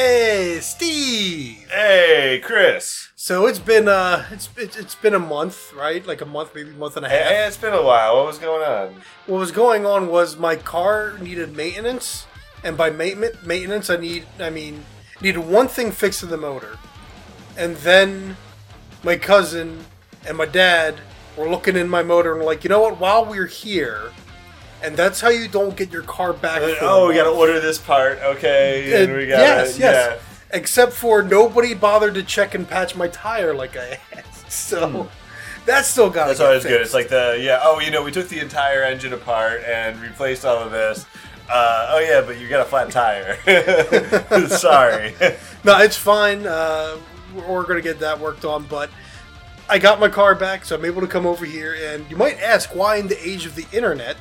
Hey, Steve. Hey, Chris. So it's been uh, it's it's, it's been a month, right? Like a month, maybe a month and a half. Hey, it's been a while. What was going on? What was going on was my car needed maintenance, and by ma- maintenance, I need, I mean, needed one thing fixed in the motor, and then my cousin and my dad were looking in my motor and were like, you know what? While we're here, and that's how you don't get your car back. Uh, oh, we gotta order this part. Okay, and Uh, we gotta, yes, yes. yeah. Except for nobody bothered to check and patch my tire like I asked. So that's still got. That's always good. It's like the yeah. Oh, you know, we took the entire engine apart and replaced all of this. Uh, oh yeah, but you got a flat tire. Sorry. no, it's fine. Uh, we're we're gonna get that worked on, but I got my car back, so I'm able to come over here. And you might ask, why in the age of the internet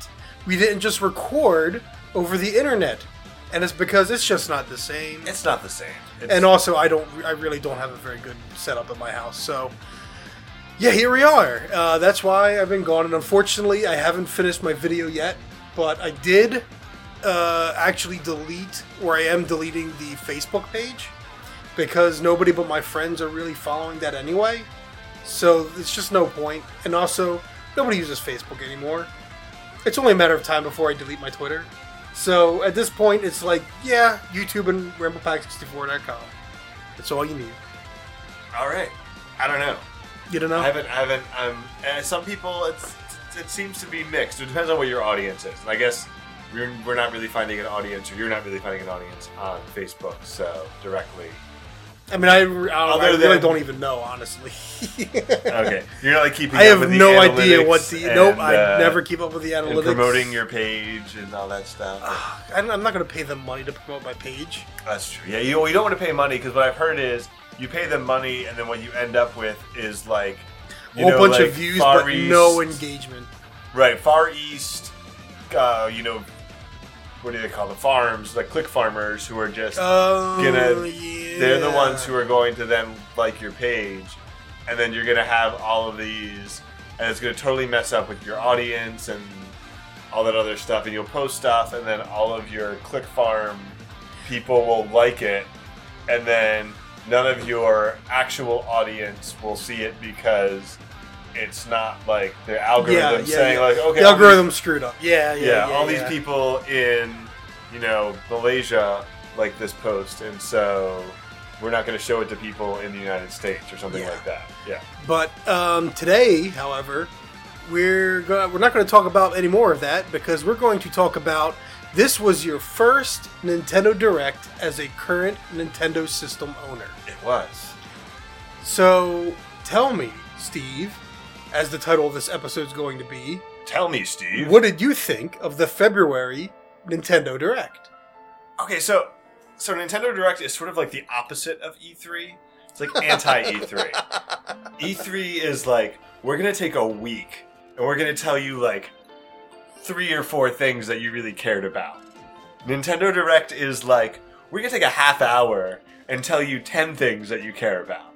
we didn't just record over the internet? And it's because it's just not the same. It's not the same. It's, and also I don't I really don't have a very good setup at my house so yeah here we are uh, that's why I've been gone and unfortunately I haven't finished my video yet but I did uh, actually delete or I am deleting the Facebook page because nobody but my friends are really following that anyway so it's just no point and also nobody uses Facebook anymore it's only a matter of time before I delete my Twitter so at this point, it's like, yeah, YouTube and RamblePack64.com. That's all you need. all right. I don't know. You don't know? I haven't. I haven't. Um, uh, some people, it's it seems to be mixed. It depends on what your audience is. And I guess we're, we're not really finding an audience, or you're not really finding an audience on Facebook. So directly, I mean, I, I, don't, I really than- don't even know, honestly. okay, you're not like keeping. I up have with the no idea what the. Nope, and, I uh, never keep up with the analytics. promoting your page and all that stuff. I'm I'm not going to pay them money to promote my page. That's true. Yeah, you, you don't want to pay money because what I've heard is you pay them money and then what you end up with is like A whole know, bunch like of views, Far but East- no engagement. Right, Far East. Uh, you know, what do they call the farms? Like click farmers who are just Oh, Gonna- yeah. they're the ones who are going to then like your page, and then you're gonna have all of these, and it's gonna totally mess up with your audience and all that other stuff. And you'll post stuff, and then all of your click farm people will like it, and then none of your actual audience will see it because it's not like the algorithm Yeah, yeah, saying yeah. like okay the all these- algorithm screwed up. Yeah, yeah, yeah, yeah. all yeah. these people in you know Malaysia like this post, and so we're not going to show it to people in the United States or something Yeah. like that. Yeah. But um, today, however, we're gonna, we're not going to talk about any more of that because we're going to talk about this was your first Nintendo Direct as a current Nintendo system owner. It was. So tell me, Steve, as the title of this episode is going to be, Tell me, Steve. what did you think of the February Nintendo Direct? Okay, so so Nintendo Direct is sort of like the opposite of E3. It's like anti E3. E3 is like we're gonna take a week and we're gonna tell you like three or four things that you really cared about. Nintendo Direct is like we're gonna take a half hour and tell you ten things that you care about.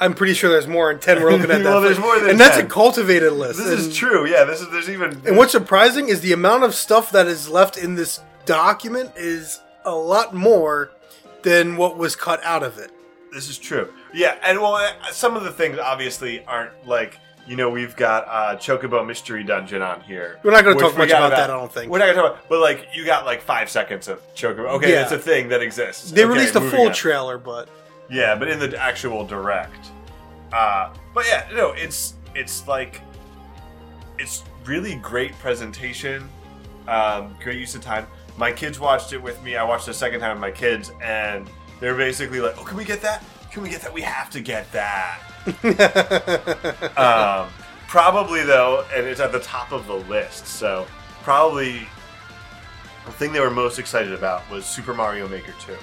I'm pretty sure there's more than 10 we're looking at that. Well, there's more than And that's a cultivated list. This and- is true. Yeah, this is there's even And what's surprising is the amount of stuff that is left in this document is a lot more than what was cut out of it. This is true. Yeah, and well, uh, some of the things obviously aren't like you know we've got uh, Chocobo Mystery Dungeon on here. We're not gonna talk much got about that, I don't think. We're not gonna talk about, but like you got like five seconds of Chocobo. Okay, Yeah. it's a thing that exists. They Okay, released a full on. trailer, but Yeah, but in the actual direct. Uh, but yeah, no, it's it's like it's really great presentation, um, great use of time. My kids watched it with me. I watched it a second time with my kids, and they're basically like, "Oh, can we get that? Can we get that? We have to get that." um, probably though, and it's at the top of the list. So probably the thing they were most excited about was Super Mario Maker 2.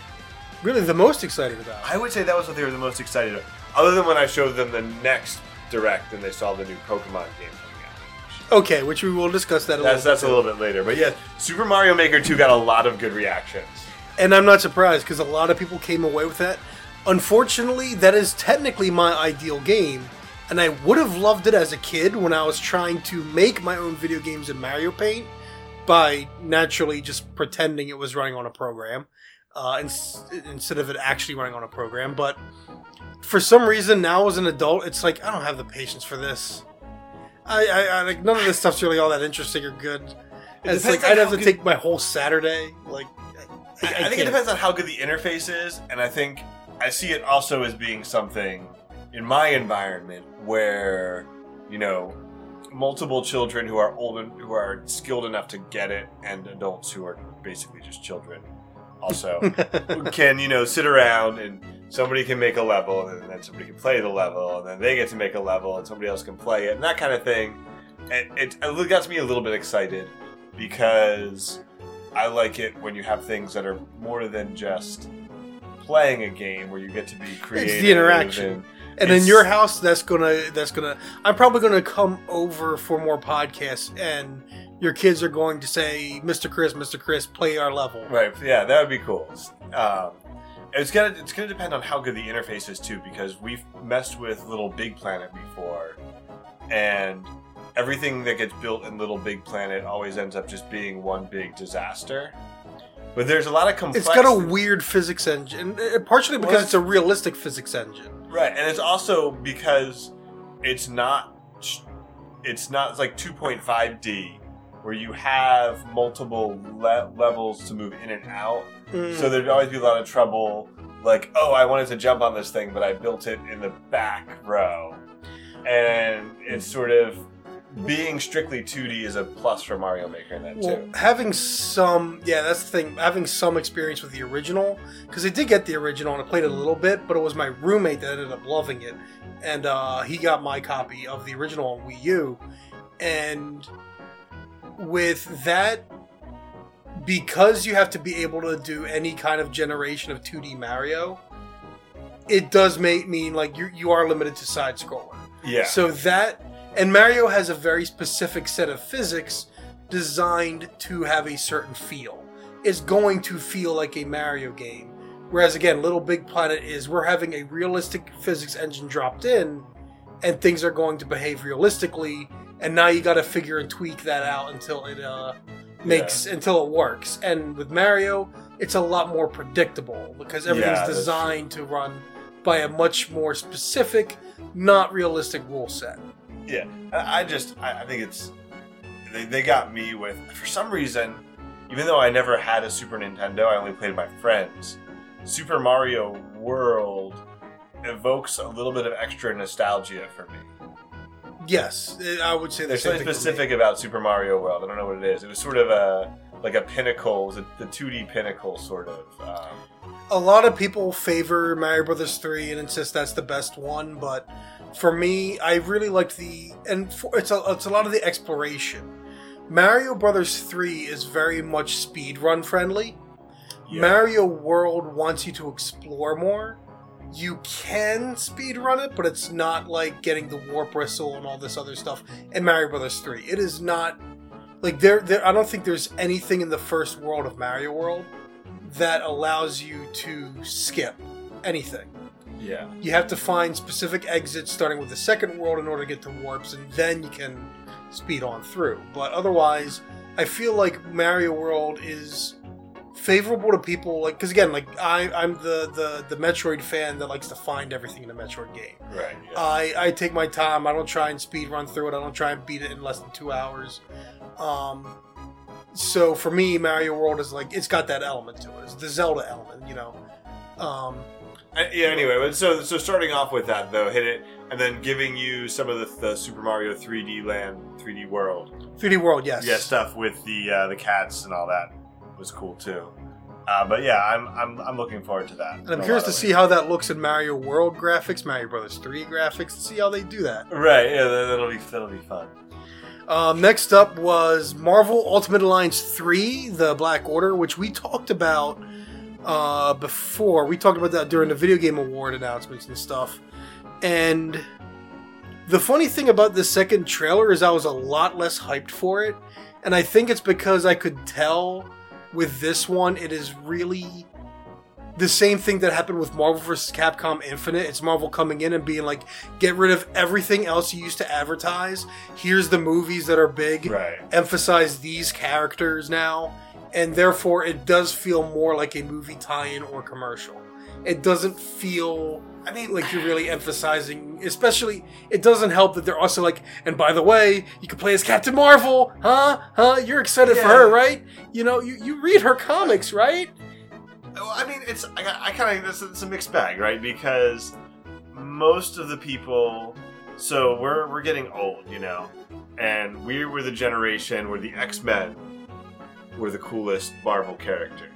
Really the most excited about. I would say that was what they were the most excited about. Other than when I showed them the next direct and they saw the new Pokemon game coming out. Okay, which we will discuss that a That's little that's a little bit later. But yeah, Super Mario Maker 2 got a lot of good reactions. And I'm not surprised because a lot of people came away with that. Unfortunately, that is technically my ideal game, and I would have loved it as a kid when I was trying to make my own video games in Mario Paint by naturally just pretending it was running on a program. Uh, ins- instead of it actually running on a program. But for some reason, now as an adult, it's like I don't have the patience for this. I, I, I like none of this stuff's really all that interesting or good. It's like I'd have to good- take my whole Saturday. Like, I, I, I think it can't. depends on how good the interface is, and I think I see it also as being something in my environment where you know multiple children who are old and who are skilled enough to get it, and adults who are basically just children also can you know sit around and somebody can make a level and then somebody can play the level and then they get to make a level and somebody else can play it and that kind of thing it, it, it got me a little bit excited because i like it when you have things that are more than just playing a game where you get to be creative the interaction. and- And in your house, that's gonna that's gonna. I'm probably gonna come over for more podcasts, and your kids are going to say, "Mr. Chris, Mr. Chris, play our level." Right. Yeah, that would be cool. Um, it's gonna it's gonna depend on how good the interface is too, because we've messed with Little Big Planet before, and everything that gets built in Little Big Planet always ends up just being one big disaster. But there's a lot of—it's got a weird physics engine, uh, partially because Well, it's a realistic physics engine. Right, and it's also because it's not it's not it's like 2.5D where you have multiple le- levels to move in and out. Mm. So there'd always be a lot of trouble like, "Oh, I wanted to jump on this thing, but I built it in the back row." And it's sort of being strictly 2D is a plus for Mario Maker in that Well, too. having some, yeah, that's the thing. Having some experience with the original, because I did get the original and I played it a little bit, but it was my roommate that ended up loving it, and uh, he got my copy of the original on Wii U, and with that, because you have to be able to do any kind of generation of 2D Mario, it does make mean like you you are limited to side scroller. Yeah. So that and Mario has a very specific set of physics designed to have a certain feel. It's going to feel like a Mario game. Whereas again, Little Big Planet is we're having a realistic physics engine dropped in and things are going to behave realistically and now you got to figure and tweak that out until it uh makes until it works. And with Mario, it's a lot more predictable because everything's Yeah, designed to run by a much more specific, not realistic rule set. Yeah, I just I think it's they, they got me with for some reason, even though I never had a Super Nintendo, I only played my friends. Super Mario World evokes a little bit of extra nostalgia for me. Yes, eh, I would say the There's something thing for me. specific about Super Mario World. I don't know what it is. It was sort of a like a pinnacle, a, the 2D pinnacle sort of. Um, A lot of people favor Mario Brothers 3 and insist that's the best one, but for me, I really liked the and for, it's a it's a lot of the exploration. Mario Brothers 3 is very much speed run friendly. yeah. Mario World wants you to explore more. You can speed run it, but it's not like getting the warp whistle and all this other stuff in Mario Brothers 3. It is not like there there I don't think there's anything in the first world of Mario World that allows you to skip anything. yeah. You have to find specific exits starting with the second world in order to get to warps and then you can speed on through. But otherwise, I feel like Mario World is favorable to people like because again like I, i'm the, the the metroid fan that likes to find everything in a metroid game. Right. Yeah. I, I take my time. I don't try and speed run through it. I don't try and beat it in less than two hours. Um so for me mario world is like it's got that element to it. It's the zelda element you know? Um Uh, yeah. Anyway, but so so starting off with that though, hit it, and then giving you some of the, the Super Mario 3D Land, 3D World, 3d world yes. Yeah, stuff with the uh, the cats and all that was cool too. Uh, but yeah, I'm, I'm I'm looking forward to that. and i'm curious to see how that looks in mario world graphics mario brothers 3 graphics to see how they do that Right. Yeah, that, that'll be that'll be fun. Um, next up was Marvel Ultimate Alliance 3, The Black Order, which we talked about uh, before. We talked about that during the Video Game Award announcements and stuff. And the funny thing about the second trailer is I was a lot less hyped for it. And I think it's because I could tell with this one, it is really the same thing that happened with Marvel vs. Capcom Infinite. It's Marvel coming in and being like, get rid of everything else you used to advertise. Here's the movies that are big. Right. Emphasize these characters now. and therefore it does feel more like a movie tie-in or commercial. It doesn't feel I mean, like you're really emphasizing, especially it doesn't help that they're also like, and by the way, you can play as Captain Marvel, huh? Huh? You're excited for her, right? You know, you, you read her comics, right? Well, I mean, it's I, I kind of it's, it's a mixed bag, right? Because most of the people, so we're we're getting old, you know, and we were the generation where the X Men were the coolest Marvel characters.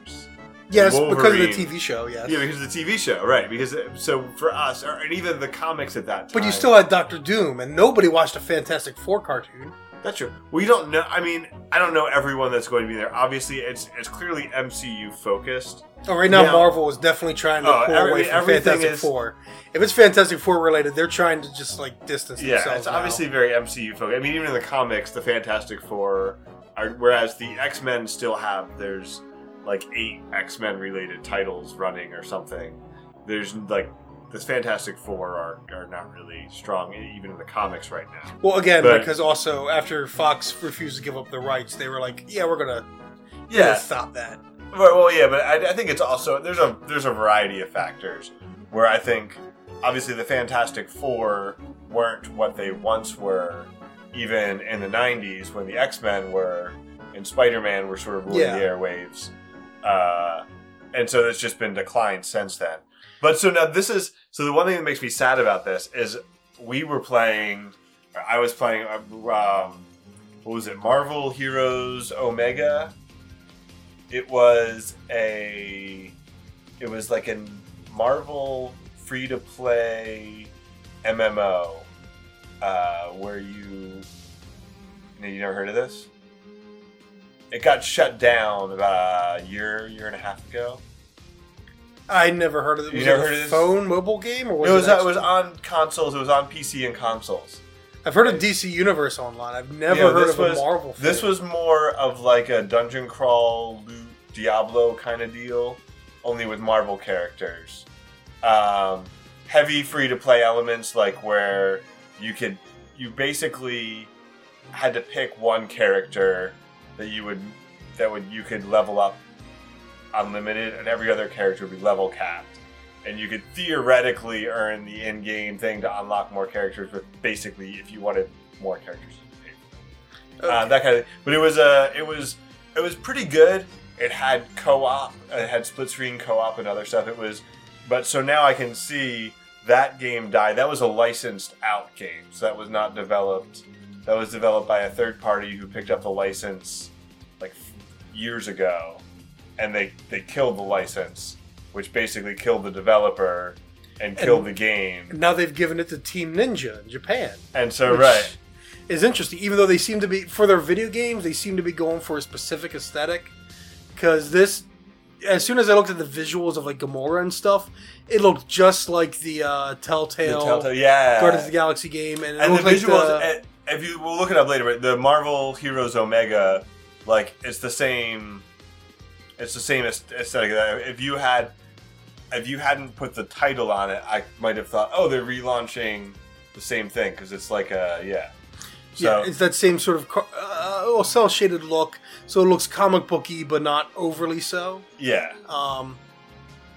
Yes, because of the TV show, yes. Yeah, because of the TV show, right? Because uh, so for us, or, and even the comics at that time. but you still had Doctor Doom, and nobody watched a Fantastic Four cartoon. That's true. We don't know. I mean, I don't know everyone that's going to be there. Obviously, it's it's clearly MCU focused. Oh, right now Yeah. Marvel is definitely trying to Oh, pull every- away from Fantastic is- Four. If it's Fantastic Four related, they're trying to just like distance Yeah, themselves. it's now. obviously very MCU focused. I mean, even in the comics, the Fantastic Four, are, whereas the X Men still have there's like eight X Men related titles running or something. There's like the Fantastic Four are, are not really strong even in the comics right now. Well, again, But- because also after Fox refused to give up the rights, they were like, "Yeah, we're gonna, we're gonna stop that." Well, well, yeah, but I, I think it's also there's a there's a variety of factors where I think obviously the Fantastic Four weren't what they once were, even in the '90s when the X Men were and Spider Man were sort of ruling Yeah. the airwaves, uh, and so it's just been decline since then. But so now this is so the one thing that makes me sad about this is we were playing, I was playing, uh, um, what was it, Marvel Heroes Omega? It was a it was like a marvel free to play mmo uh, where you, you never heard of this it got shut down about a year year and a half ago I never heard of it. You Was never it a heard of this? phone mobile game or was it was it? uh, it was on consoles it was on pc and consoles I've heard of DC Universe Online. I've never Yeah, heard this of was- a Marvel. This was more of like a dungeon crawl, loot, Diablo kind of deal, only with Marvel characters. Um, heavy free to play elements, like where you could, you basically had to pick one character that you would, that would you could level up unlimited, and every other character would be level capped. And you could theoretically earn the in-game thing to unlock more characters, but basically, if you wanted more characters, you paid for them uh, that kind of. But it was uh, it was it was pretty good. It had co-op, it had split screen co-op and other stuff. It was, but so now I can see that game died. That was a licensed out game, so that was not developed. That was developed by a third party who picked up the license like years ago, and they they killed the license, which basically killed the developer and killed And- the game. now they've given it to Team Ninja in Japan. And so which right, is interesting. Even though they seem to be for their video games, they seem to be going for a specific aesthetic. Because this, as soon as I looked at the visuals of like Gamora and stuff, it looked just like the uh, the Telltale, Telltale, yeah, Guardians of the Galaxy game, and it and the looked like visuals the- eh, if you we'll look it up later but the marvel heroes omega like it's the same it's the same aesthetic if you had if you hadn't put the title on it i might have thought oh they're relaunching the same thing because it's like a yeah so yeah, it's that same sort of uh, cel shaded look, so it looks comic booky but not overly so. yeah Um,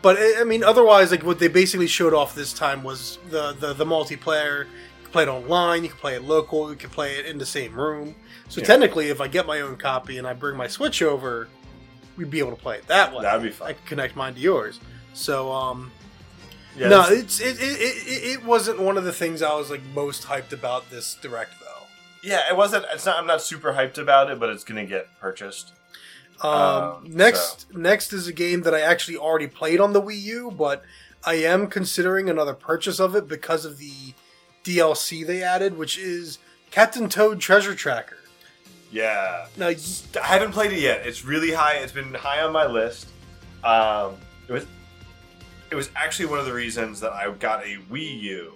but I I mean, otherwise, like what they basically showed off this time was the the, the multiplayer. Play it online. You can play it local. You can play it in the same room. So Yeah. technically, if I get my own copy and I bring my Switch over, we'd be able to play it that way. That'd be I fun can connect mine to yours. So um, yeah no, it's it, it, it, it wasn't one of the things I was like most hyped about this direct though. yeah it wasn't it's not i'm not super hyped about it but it's gonna get purchased Um, Um, next, next is a game that I actually already played on the Wii U, but I am considering another purchase of it because of the DLC they added, which is Captain Toad Treasure Tracker. yeah Now, y- I haven't played it yet. It's really high. It's been high on my list. Um, it was it was actually one of the reasons that I got a Wii U.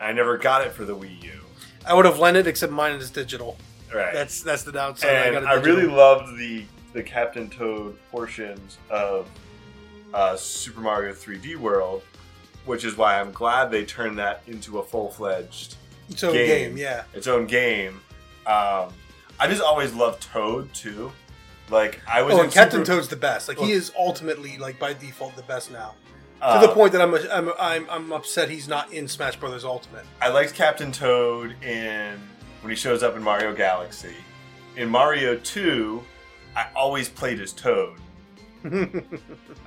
I never got it for the Wii U. I would have lent it, except mine is digital. Right. That's that's the downside. and I, got I, a really loved the the Captain Toad portions of uh, Super Mario 3D World, which is why I'm glad they turned that into a full fledged its own game. game. Yeah, its own game. Um, I just always loved Toad too. Like I was Oh, and Captain Super- Toad's the best. Like he is ultimately like by default the best now. uh, to the point that I'm, I'm I'm I'm upset he's not in Smash Brothers Ultimate. I liked Captain Toad in when he shows up in Mario Galaxy. In Mario 2, I always played as Toad.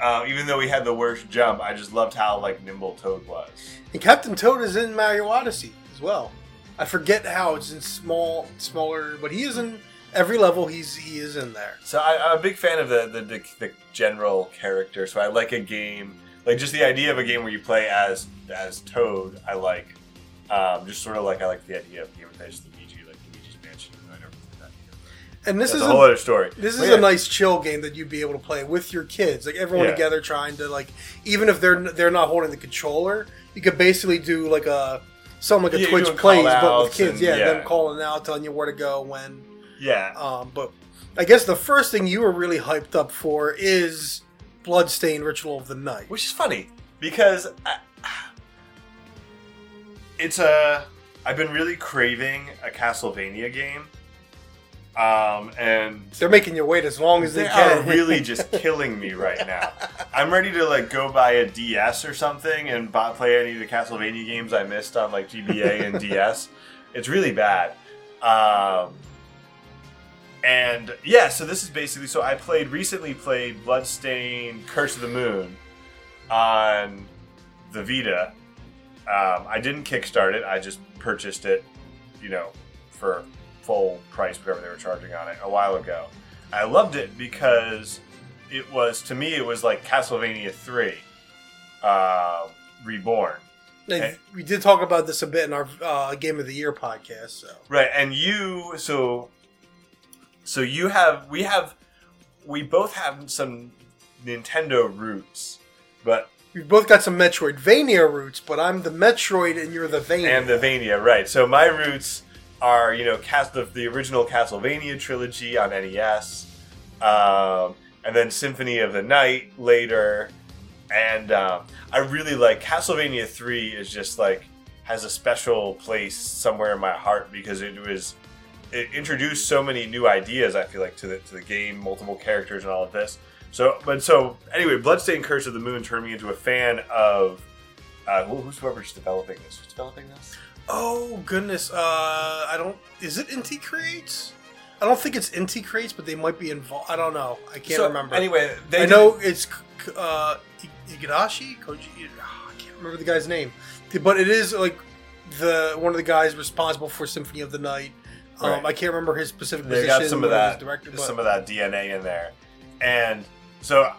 Uh, even though he had the worst jump, I just loved how like nimble Toad was. And Captain Toad is in Mario Odyssey as well. I forget how it's in small, smaller, but he is in every level. He's he is in there. So I, I'm a big fan of the, the, the, the general character. So I like a game, like just the idea of a game where you play as as Toad. I like, um, just sort of like I like the idea of game just And this is a whole other story. this is yeah. a nice chill game that you'd be able to play with your kids, like everyone Yeah. together, trying to like even if they're they're not holding the controller, you could basically do like a something like a Twitch plays, but with kids. and- yeah, yeah. them calling out, telling you where to go when. Yeah. Um, but I guess the first thing you were really hyped up for is Bloodstained Ritual of the Night. which is funny because I, it's a I've been really craving a Castlevania game, um, and They're making you wait as long as they, they can. are really just killing me right now. I'm ready to like go buy a DS or something and buy, play any of the Castlevania games I missed on like GBA and DS. It's really bad. Um, and yeah, so this is basically so I played recently played Bloodstained Curse of the Moon on the Vita. Um, I didn't kickstart it. I just purchased it, you know, for full price, whatever they were charging on it a while ago. I loved it because it was to me it was like Castlevania three, uh, reborn. Like, we did talk about this a bit in our uh, Game of the Year podcast. So Right, and you so so you have we have we both have some Nintendo roots, but we've both got some Metroidvania roots, but I'm the Metroid and you're the Vania. and the Vania, right? So my roots are you know cast the, the original Castlevania trilogy on NES, um, and then Symphony of the Night later, and um, I really like Castlevania Three. Is just like has a special place somewhere in my heart because it was it introduced so many new ideas. I feel like to the to the game, multiple characters, and all of this. So, but so anyway, Bloodstained Curse of the Moon turned me into a fan of. Uh, who- who's whoever's developing this? Who's developing this? Oh goodness, uh, I don't. Is it Inti Creates? I don't think it's Inti Creates, but they might be involved. I don't know. I can't So, remember. Anyway, they I did- know it's uh, Igarashi Koji. I can't remember the guy's name, but it is like the one of the guys responsible for Symphony of the Night. Um, Right. I can't remember his specific they position. got some of that, director, some of that DNA in there, and so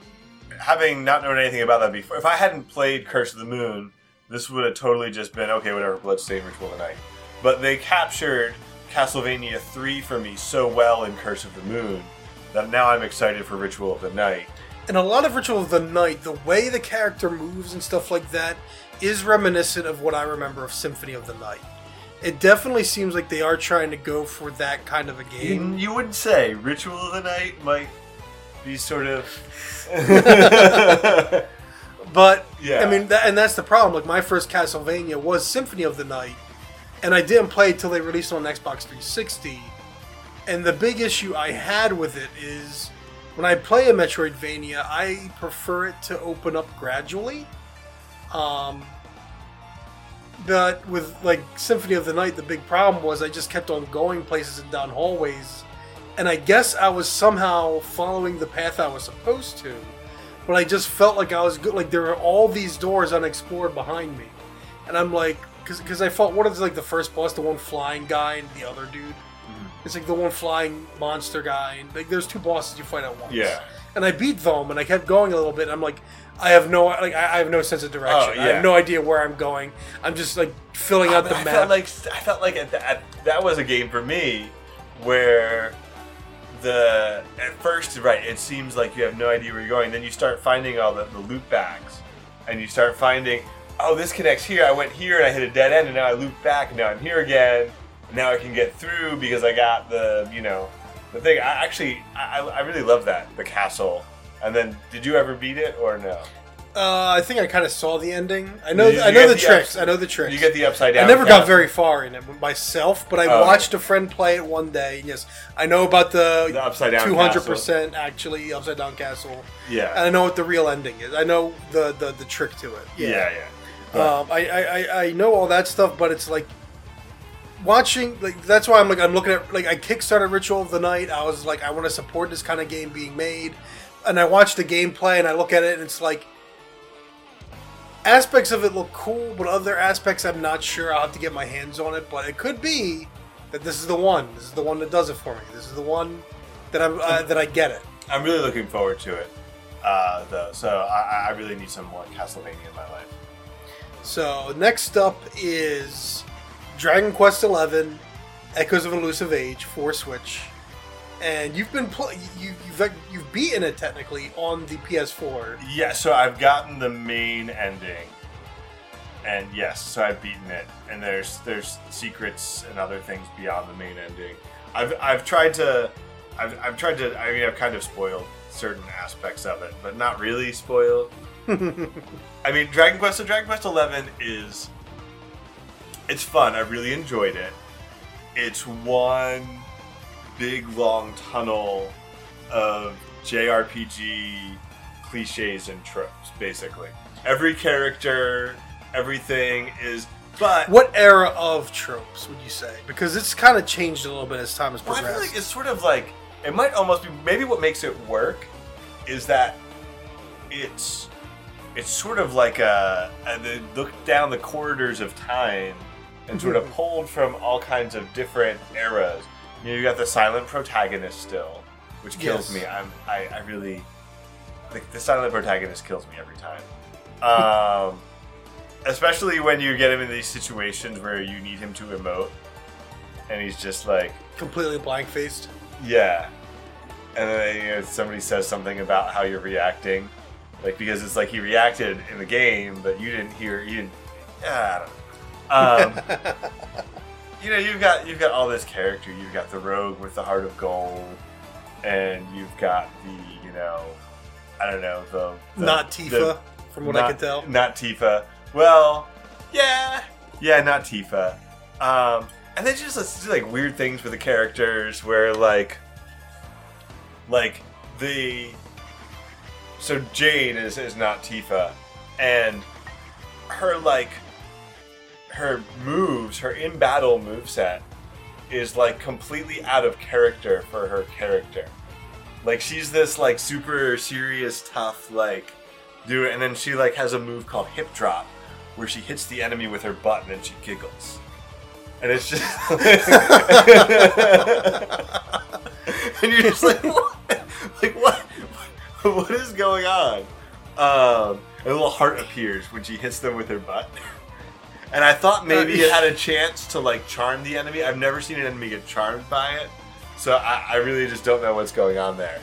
having not known anything about that before, if I hadn't played Curse of the Moon, this would have totally just been okay, whatever, Bloodstained Ritual of the Night. But they captured Castlevania 3 for me so well in Curse of the Moon that now I'm excited for Ritual of the Night. and a lot of Ritual of the Night, the way the character moves and stuff like that is reminiscent of what I remember of Symphony of the Night. It definitely seems like they are trying to go for that kind of a game. you wouldn't say Ritual of the Night might be sort of. But Yeah. I mean, that, and that's the problem. Like my first Castlevania was Symphony of the Night, and I didn't play it till they released it on Xbox 360. And the big issue I had with it is when I play a Metroidvania, I prefer it to open up gradually. Um, but with like Symphony of the Night, the big problem was I just kept on going places and down hallways, and I guess I was somehow following the path I was supposed to but I just felt like I was good. Like there were all these doors unexplored behind me, and I'm like, because I fought what is like the first boss, the one flying guy and the other dude. Mm-hmm. It's like the one flying monster guy, and like there's two bosses you fight at once. Yeah. And I beat them, and I kept going a little bit. And I'm like, I have no like I I have no sense of direction. Oh, I yeah. have no idea where I'm going. I'm just like filling out the I map. felt like I felt like at that, that was a game for me where the at first right it seems like you have no idea where you're going. Then you start finding all the, the loot bags, and you start finding oh this connects here. I went here and I hit a dead end, and now I loop back, and now I'm here again. And now I can get through because I got the you know the thing. I actually I, I really love that the castle. And then did you ever beat it or no? Uh, I think I kind of saw the ending. I know. You- you I know get the the tricks. ups- I know the tricks. You get the upside down. I never got very far in it myself, but I Oh, watched a friend play it one day. and Yes, I know about the The upside down two hundred percent actually upside down castle, and Yeah. I know what the real ending is. I know the the, the trick to it. Yeah, yeah. Um, I, I, I- I know all that stuff, but it's like watching like that's why I'm like I'm looking at like I kickstarted Ritual of the Night. I was like I want to support this kind of game being made, and I watch the gameplay and I look at it and it's like aspects of it look cool, but other aspects I'm not sure. I'll have to get my hands on it, but it could be that this is the one. This is the one that does it for me. This is the one that I'm uh, that I get it. I'm really looking forward to it, uh, though. So I, I really need some more Castlevania in my life. So next up is Dragon Quest XI: Echoes of Elusive Age for Switch, and you've been pl- you, you've you've beaten it technically on the PS4. Yeah, so I've gotten the main ending, and yes, so I've beaten it. And there's there's secrets and other things beyond the main ending. I've I've tried to, I've, I've tried to. I mean, I've kind of spoiled certain aspects of it, but not really spoiled. I mean, Dragon Quest. So Dragon Quest Eleven is, it's fun. I really enjoyed it. It's one big long tunnel of JRPG cliches and tropes, basically. Every character, everything is. But What era of tropes would you say? Because it's kind of changed a little bit as time has Well, I feel like it's sort of like it might almost be maybe what makes it work is that it's it's sort of like a, a they look down the corridors of time and sort of mm-hmm. pulled from all kinds of different eras. You know, you got the silent protagonist still, which kills Yes. me. I'm I, I really the, the silent protagonist kills me every time. Um, especially when you get him in these situations where you need him to emote, and he's just like, Completely blank faced. yeah. And then you know, somebody says something about how you're reacting, like because it's like he reacted in the game, but you didn't hear. You didn't. Yeah, I don't know. Um, you know, you've got you've got all this character. You've got the rogue with the heart of gold, and you've got the you know, I don't know the, the Not the- Tifa, from what I not- can tell. Not Tifa. Well, yeah, yeah, not Tifa. Um, and then just let's do like weird things with the characters where like, like the so Jade is is not Tifa, and her like her moves, her in battle moveset is like completely out of character for her character. Like she's this like super serious, tough, like it, and then she like has a move called hip drop, where she hits the enemy with her butt and then she giggles, and it's just, and you're just like, what? like what? What is going on? Um, a little heart appears when she hits them with her butt. And I thought maybe it had a chance to like charm the enemy. I've never seen an enemy get charmed by it, so I, I really just don't know what's going on there.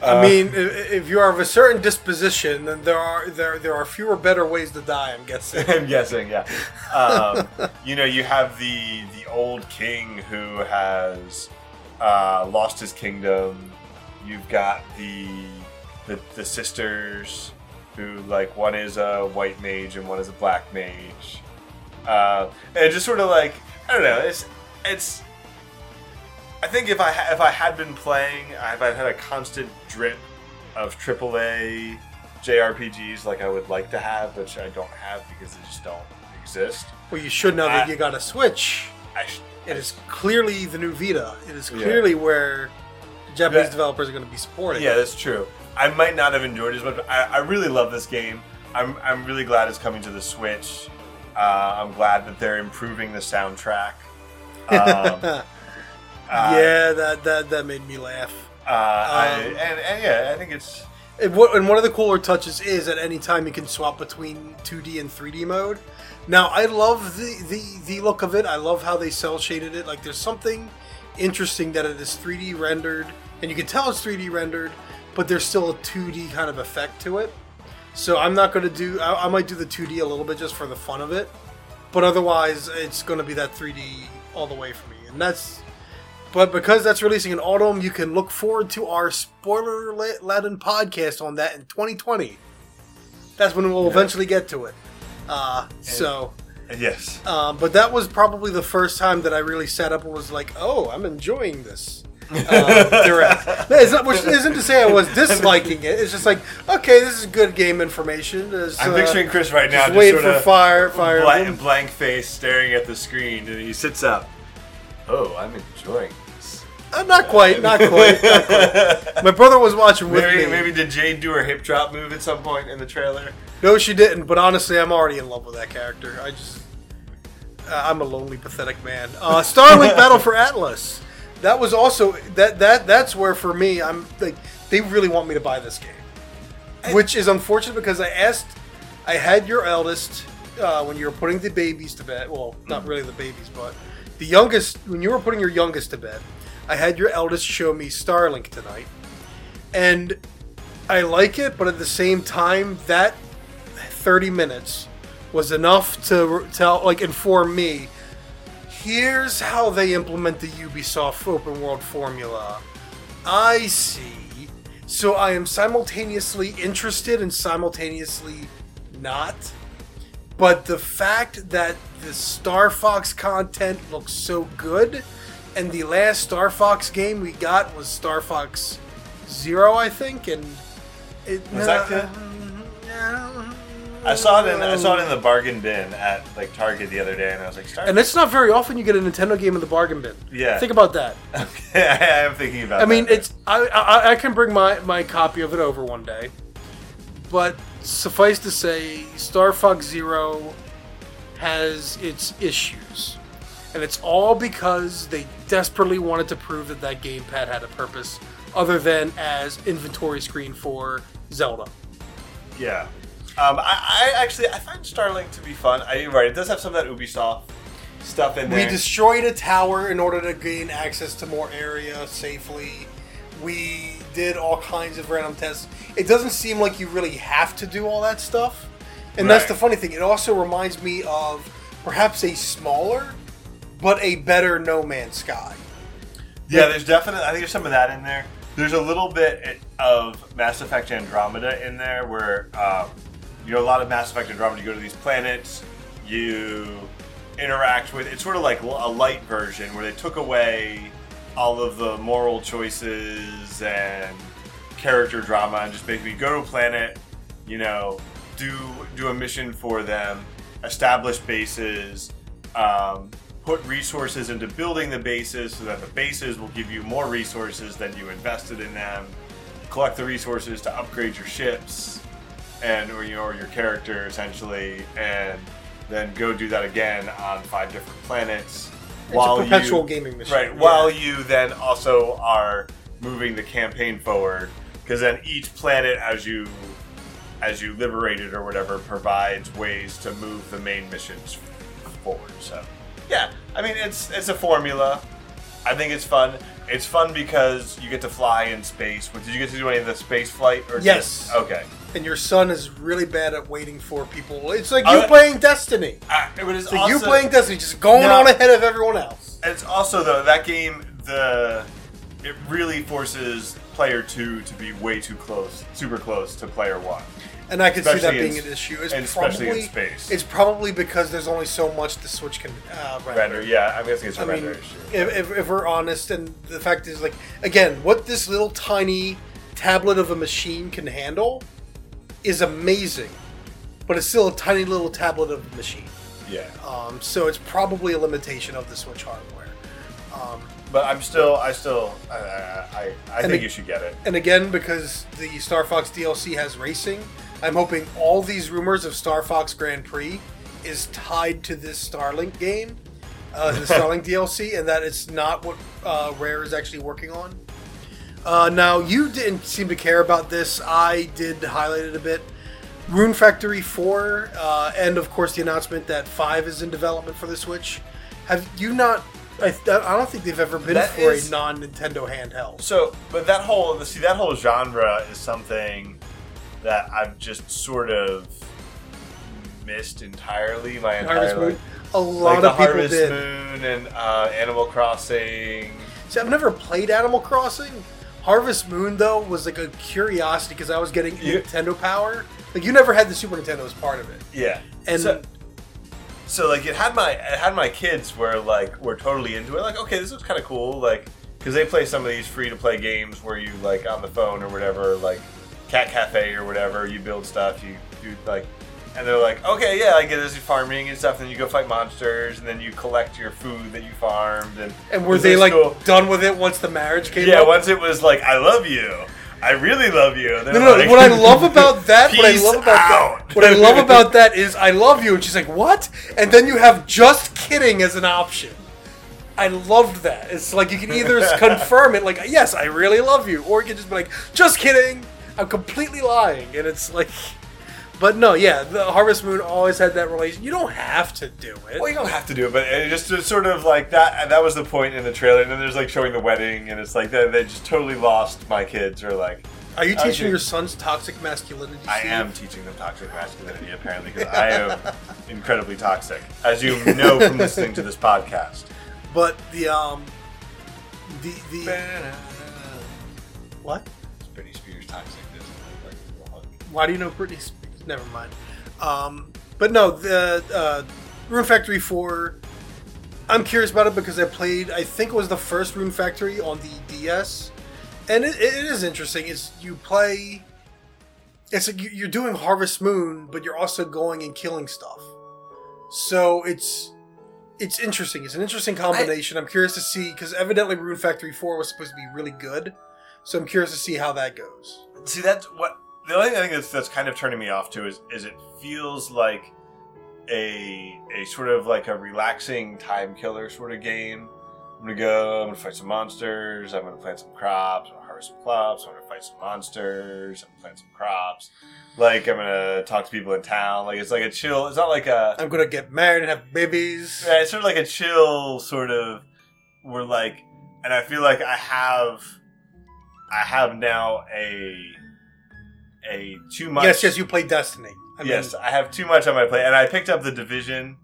I Uh, mean, i- if you are of a certain disposition, then there are there there are fewer better ways to die. I'm guessing. I'm guessing, yeah. Um, you know, you have the the old king who has uh, lost his kingdom. You've got the, the the sisters who like one is a white mage and one is a black mage. Uh, and it just sort of like I don't know. It's it's. I think if I ha- if I had been playing, if I had a constant drip of AAA JRPGs like I would like to have, which I don't have because they just don't exist. Well, you should know that you got a Switch. I sh- It is clearly the new Vita. It is Yeah. clearly where Japanese developers are going to be supporting. yeah, that's true. I might not have enjoyed it as much. But I, I really love this game. I'm, I'm really glad it's coming to the Switch. Uh, I'm glad that they're improving the soundtrack. Um, uh, yeah, that, that that made me laugh. Uh, I, Um, and, and yeah, I think it's And, what, and one of the cooler touches is at any time you can swap between 2D and 3D mode. Now, I love the, the, the look of it. I love how they cel shaded it. Like, there's something interesting that it is 3D rendered, and you can tell it's 3D rendered, but there's still a 2D kind of effect to it. So I'm not going to do. I, I might do the 2D a little bit just for the fun of it, but otherwise it's going to be that 3D all the way for me, and that's. But because that's releasing in autumn, you can look forward to our spoiler laden podcast on that in 2020. That's when we'll eventually get to it. Uh, so, Yes. um, but that was probably the first time that I really sat up and was like, "Oh, I'm enjoying this." Uh, direct. No, it's not, which isn't to say I was disliking it. It's just like, okay, this is good game information. It's, I'm uh, picturing Chris right now, just just waiting sort for of fire, fire. blank, Emblem. blank face, staring at the screen, and he sits up. Oh, I'm enjoying this. Uh, not quite, not quite, not quite. My brother was watching with Maybe, me. maybe did Jade do her hip drop move at some point in the trailer? No, she didn't. But honestly, I'm already in love with that character. I just, uh, I'm a lonely, pathetic man. Uh, Starlink Battle for Atlas. That was also that that that's where for me, I'm like they really want me to buy this game, which is unfortunate because I asked, I had your eldest uh, when you were putting the babies to bed. Well, not really the babies, but the youngest when you were putting your youngest to bed. I had your eldest show me Starlink tonight, and I like it, but at the same time, that 30 minutes was enough to tell, like, inform me. Here's how they implement the Ubisoft open world formula. I see. So I am simultaneously interested and simultaneously not. But the fact that the Star Fox content looks so good, and the last Star Fox game we got was Star Fox Zero, I think, and it Was that uh, good? I saw it in I saw it in the bargain bin at like Target the other day, and I was like, Star. And it's not very often you get a Nintendo game in the bargain bin. Yeah. Think about that. Okay, I am thinking about. I mean, that. it's I, I I can bring my my copy of it over one day, but suffice to say, Star Fox Zero has its issues, and it's all because they desperately wanted to prove that that gamepad had a purpose other than as inventory screen for Zelda. Yeah. Um, I, I actually I find Starlink to be fun. I, you're right. It does have some of that Ubisoft stuff in there. We destroyed a tower in order to gain access to more area safely. We did all kinds of random tests. It doesn't seem like you really have to do all that stuff. And that's the funny thing. It also reminds me of perhaps a smaller but a better No Man's Sky. yeah, there's definitely. I think there's some of that in there. There's a little bit of Mass Effect Andromeda in there, where um, you know a lot of Mass Effect Andromeda. You go to these planets, you interact with. It's sort of like a light version where they took away all of the moral choices and character drama and just basically go to a planet, you know, do do a mission for them, establish bases, um, put resources into building the bases so that the bases will give you more resources than you invested in them. Collect the resources to upgrade your ships and or you know or your character essentially, and then go do that again on five different planets. It's a perpetual gaming machine. Right. Yeah. While you then also are moving the campaign forward, because then each planet, as you as you liberate it or whatever, provides ways to move the main missions forward. So, yeah, I mean it's it's a formula. I think it's fun. It's fun because you get to fly in space. Did you get to do any of the space flight? Or Yes. just- okay. And your son is really bad at waiting for people. It's like Uh, you playing Destiny. Uh, but it's It's like also, you playing Destiny, just going No. on ahead of everyone else. It's also though that game the it really forces player two to be way too close, super close to player one. And I can see that Especially in being an issue. It's especially in probably, space. It's probably because there's only so much the Switch can uh, render. Render, yeah, I'm guessing it's a I render mean, issue. if, if, if we're honest, and the fact is, like, again, what this little tiny tablet of a machine can handle is amazing, but it's still a tiny little tablet of a machine. Yeah, Um, so it's probably a limitation of the Switch hardware. Um, but I'm still, I still, I, I, I, I think the- you should get it. and again, because the Star Fox DLC has racing, I'm hoping all these rumors of Star Fox Grand Prix is tied to this Starlink game, uh, the Starlink DLC, and that it's not what uh, Rare is actually working on. Uh, now, you didn't seem to care about this. I did highlight it a bit. Rune Factory 4, uh, and of course the announcement that 5 is in development for the Switch. Have you not? I, I don't think they've ever been That for is- a non Nintendo handheld. So, but that whole, see, that whole genre is something that I've just sort of missed entirely. My entire Harvest life. Moon. A lot like the of people Harvest did. Moon and uh, Animal Crossing. See, I've never played Animal Crossing. Harvest Moon though was like a curiosity because I was getting You- Nintendo Power. Like you never had the Super Nintendo as part of it, Yeah. and so, so like it had my it had my kids were like were totally into it. Like okay, this is kind of cool. Like because they play some of these free to play games where you like on the phone or whatever, like Cat Cafe or whatever. You build stuff. You do like. And they're like, okay, yeah, I get this farming and stuff. And then you go fight monsters, and then you collect your food that you farmed. And and were they like cool. done with it once the marriage came Yeah, up? once it was like, I love you. I really love you. And No, no. like, what I love about that, what I love about out." that, what I love about that is I love you, and she's like, what? And then you have just kidding as an option. I loved that. It's like you can either confirm it, like, yes, I really love you, or you can just be like, just kidding, I'm completely lying, and it's like. But no, yeah, the Harvest Moon always had that relation. You don't have to do it. Well, you don't have to do it, but it just it's sort of like that. That was the point in the trailer, and then there's like showing the wedding, and it's like they, they just totally lost my kids. Or like, Are you teaching Okay. your sons toxic masculinity? I am teaching them toxic masculinity apparently because I am incredibly toxic, as you know from listening to this podcast. But the um, the the what? It's Britney Spears toxic. Why do you know Britney Spears? Never mind. Um, but no, the uh, Rune Factory 4, I'm curious about it because I played, I think it was the first Rune Factory on the DS. And it, it is interesting. It's you play, it's like you- you're doing Harvest Moon, but you're also going and killing stuff. So it's it's interesting. It's an interesting combination. I'm curious to see because evidently Rune Factory 4 was supposed to be really good. So I'm curious to see how that goes. See, that's what the only thing I think that's, that's kind of turning me off to is is it feels like a a sort of like a relaxing time killer sort of game. I'm gonna go. I'm gonna fight some monsters. I'm gonna plant some crops. I'm gonna harvest some crops. I'm gonna fight some monsters. I'm gonna plant some crops. Like I'm gonna talk to people in town. Like it's like a chill. It's not like a. I'm gonna get married and have babies. Yeah, it's sort of like a chill sort of. We're like, and I feel like I have, I have now a, a too much. Yes, yes, you play Destiny. I mean, yes, I have too much on my plate, and I picked up the division,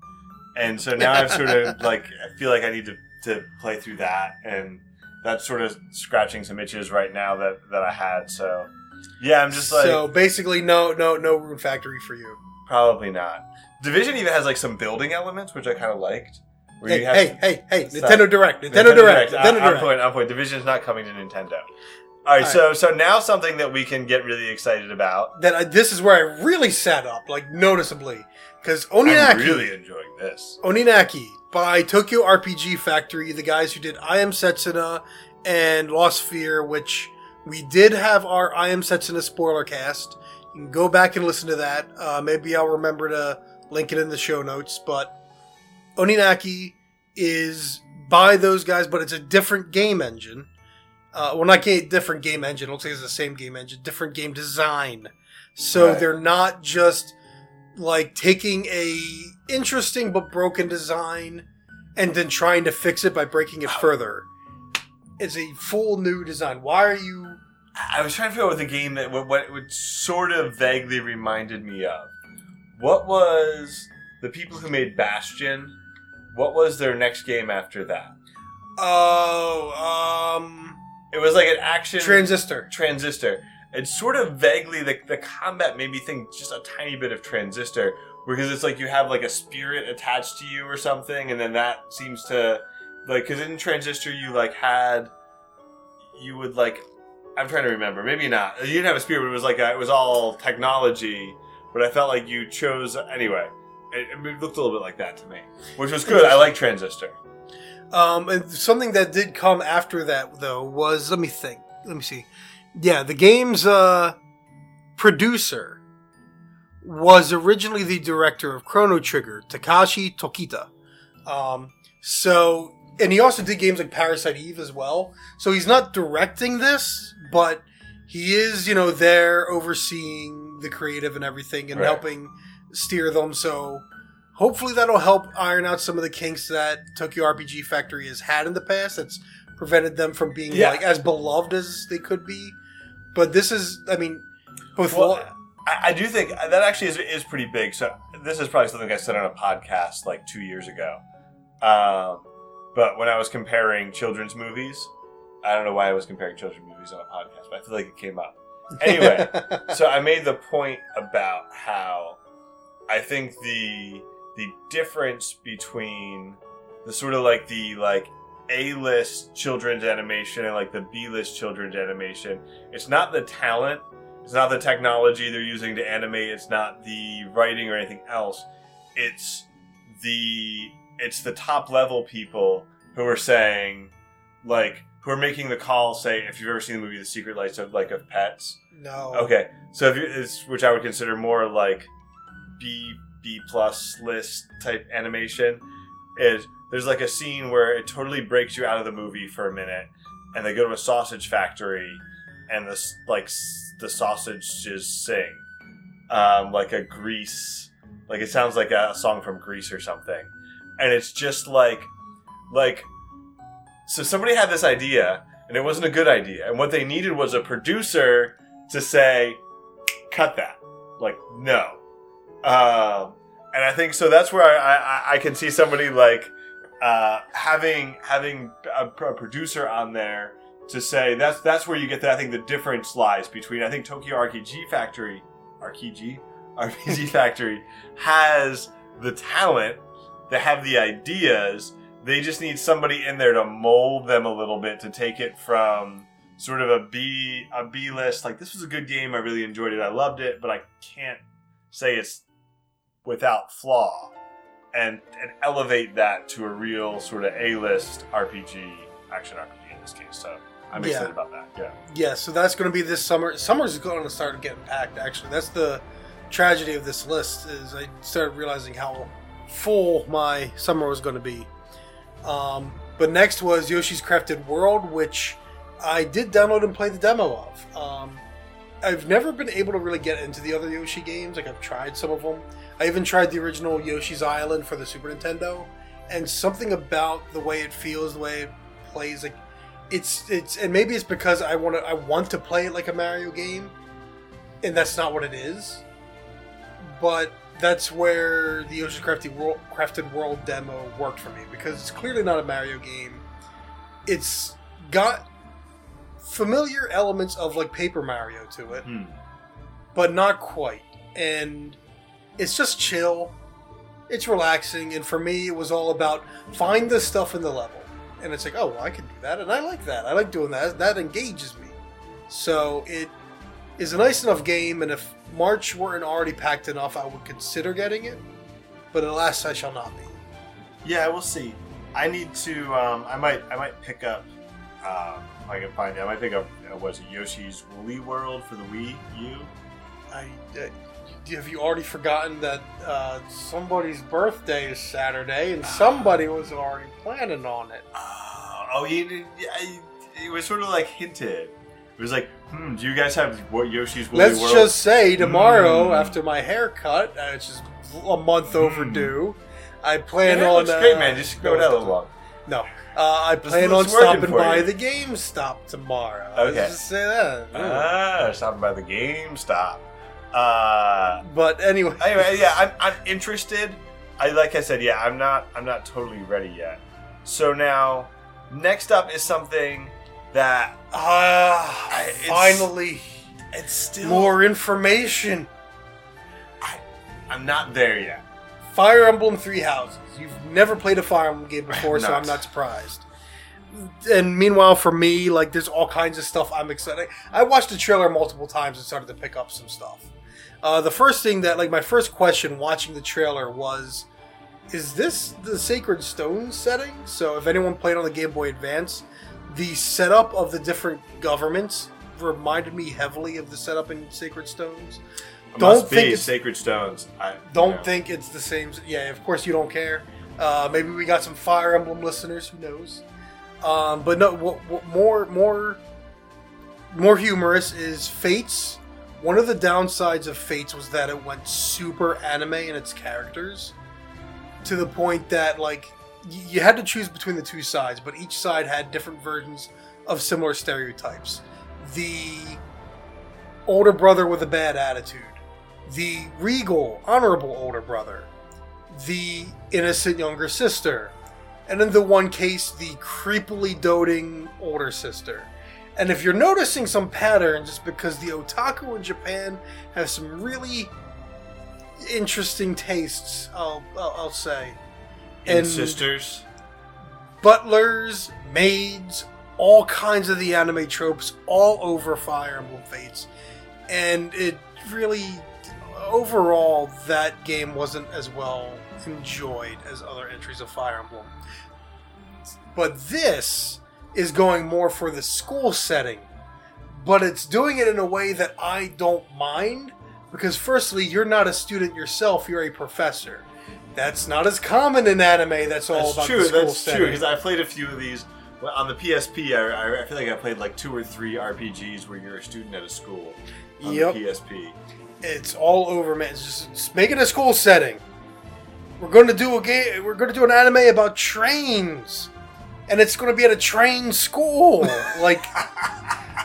and so now I've sort of like I feel like I need to to play through that, and that's sort of scratching some itches right now that that I had. So yeah, I'm just like so basically, no, no, no Rune Factory for you. probably not. Division even has like some building elements, which I kind of liked. Hey, hey, hey, hey! Nintendo Direct, Nintendo, Direct, Nintendo Direct. point. I'm point. Division's not coming to Nintendo. All right, All so so now something that we can get really excited about. That I, this is where I really sat up, like noticeably, because Oninaki. I'm really enjoying this. Oninaki by Tokyo RPG Factory, the guys who did I Am Setsuna and Lost Sphear, which we did have our I Am Setsuna spoiler cast. You can go back and listen to that. Uh, maybe I'll remember to link it in the show notes. But Oninaki is by those guys, but it's a different game engine. Uh, well, not ga- different game engine. It looks like it's the same game engine, different game design. So Right. they're not just like taking a interesting but broken design and then trying to fix it by breaking it further. It's a full new design. Why are you? I was trying to figure out what the game that what, what it sort of vaguely reminded me of. What was the people who made Bastion? What was their next game after that? Oh, um, It was like an action transistor. transistor. It's sort of vaguely the, the combat made me think just a tiny bit of transistor because it's like you have like a spirit attached to you or something, and then that seems to like because in transistor you like had you would like I'm trying to remember maybe not you didn't have a spirit but it was like a, it was all technology but I felt like you chose anyway it, it looked a little bit like that to me which was good I like transistor Um, and something that did come after that though was let me think. Let me see. Yeah, the game's uh, producer was originally the director of Chrono Trigger, Takashi Tokita. Um, so, and he also did games like Parasite Eve as well. So he's not directing this, but he is, you know, there overseeing the creative and everything and Right. helping steer them. So hopefully that'll help iron out some of the kinks that Tokyo RPG Factory has had in the past. That's prevented them from being Yeah. like as beloved as they could be. But this is, I mean, both. Well, I, I do think that actually is, is pretty big. So this is probably something I said on a podcast like two years ago. Um, but when I was comparing children's movies, I don't know why I was comparing children's movies on a podcast, but I feel like it came up. Anyway, so I made the point about how I think the the difference between the sort of like the like A list children's animation and like the B list children's animation, it's not the talent, it's not the technology they're using to animate, it's not the writing or anything else. It's the it's the top level people who are saying like who are making the call say if you've ever seen the movie The Secret Life of like of Pets. no. Okay, so if you, it's, which I would consider more like B B plus list type animation is there's like a scene where it totally breaks you out of the movie for a minute, and they go to a sausage factory, and this like the sausages sing, um, like a Grease, like it sounds like a song from Grease or something, and it's just like like so somebody had this idea and it wasn't a good idea and what they needed was a producer to say cut that. Like no um, and i think so that's where i i, I can see somebody like uh, having having a, a producer on there to say that's that's where you get that i think the difference lies between i think tokyo rpg factory rpg rpg factory has the talent they have the ideas they just need somebody in there to mold them a little bit to take it from sort of a B a B list. Like this was a good game, I really enjoyed it, I loved it, but I can't say it's without flaw, and and elevate that to a real sort of A list RPG, action RPG in this case. So I'm Yeah. excited about that. Yeah. Yeah, so that's going to be this summer. Summer's going to start getting packed. Actually, that's the tragedy of this list. Is I started realizing how full my summer was going to be. Um, but next was Yoshi's Crafted World, which I did download and play the demo of. Um, I've never been able to really get into the other Yoshi games. Like I've tried some of them. I even tried the original Yoshi's Island for the Super Nintendo, and something about the way it feels, the way it plays, like it's it's and maybe it's because I want to I want to play it like a Mario game, and that's not what it is. But that's where the Yoshi's Crafted World, Crafted World demo worked for me because it's clearly not a Mario game. It's got familiar elements of like Paper Mario to it, Hmm. but not quite. And it's just chill. It's relaxing, and for me, it was all about find the stuff in the level, and it's like, oh, well, I can do that, and I like that. I like doing that. That engages me. So it is a nice enough game, and if March weren't already packed enough, I would consider getting it. But alas, I shall not be. Yeah, we'll see. I need to. Um, I might. I might pick up. Um, I can find it. I think up. Uh, was it Yoshi's Woolly World for the Wii U? I uh, have you already forgotten that uh, somebody's birthday is Saturday, and somebody was already planning on it. Oh, oh, you yeah, It was sort of like hinted. It was like, hmm, do you guys have what Yoshi's Woolly Let's World? just say tomorrow, Mm. after my haircut, uh, which is a month Mm. overdue, I plan hair on. uh, great, man. Just go out a little long. No, uh, I plan on stopping by you. the GameStop tomorrow. Okay. Let's just say that. Ah, stopping by the GameStop. Uh, But anyway, anyway, yeah, I'm, I'm interested. I like I said, yeah, I'm not I'm not totally ready yet. So now, next up is something that I- it's- finally it's still more information. I, I'm not there yet. Fire Emblem Three Houses. You've never played a Fire Emblem game before, so. I'm not surprised. And meanwhile, for me, like there's all kinds of stuff I'm excited. I watched the trailer multiple times and started to pick up some stuff. Uh, the first thing that, like, my first question watching the trailer was, "Is this the Sacred Stone setting?" So, if anyone played on the Game Boy Advance, the setup of the different governments reminded me heavily of the setup in Sacred Stones. Don't think be it's- Sacred Stones. I Don't you know. think it's the same. Yeah, of course you don't care. Uh, maybe we got some Fire Emblem listeners. Who knows? Um, but no, what, what more more more humorous is Fates. One of the downsides of Fates was that it went super anime in its characters, to the point that like y- you had to choose between the two sides, but each side had different versions of similar stereotypes. The older brother with a bad attitude, the regal, honorable older brother, the innocent younger sister, and in the one case, the creepily doting older sister. And if you're noticing some patterns, it's because the otaku in Japan have some really interesting tastes. I'll I'll, I'll say. And sisters. butlers, maids, all kinds of the anime tropes all over Fire Emblem Fates. And it really, overall, that game wasn't as well enjoyed as other entries of Fire Emblem. But this is going more for the school setting. But it's doing it in a way that I don't mind because, firstly, you're not a student yourself, you're a professor. That's not as common in anime. That's all That's about true. the school That's setting. true because I played a few of these on the PSP. I, I- feel like I played like two or three RPGs where you're a student at a school on Yep. the PSP. It's all over, man. It's just, make it a school setting. We're going to do a game. We're going to do an anime about trains, and it's going to be at a train school. like,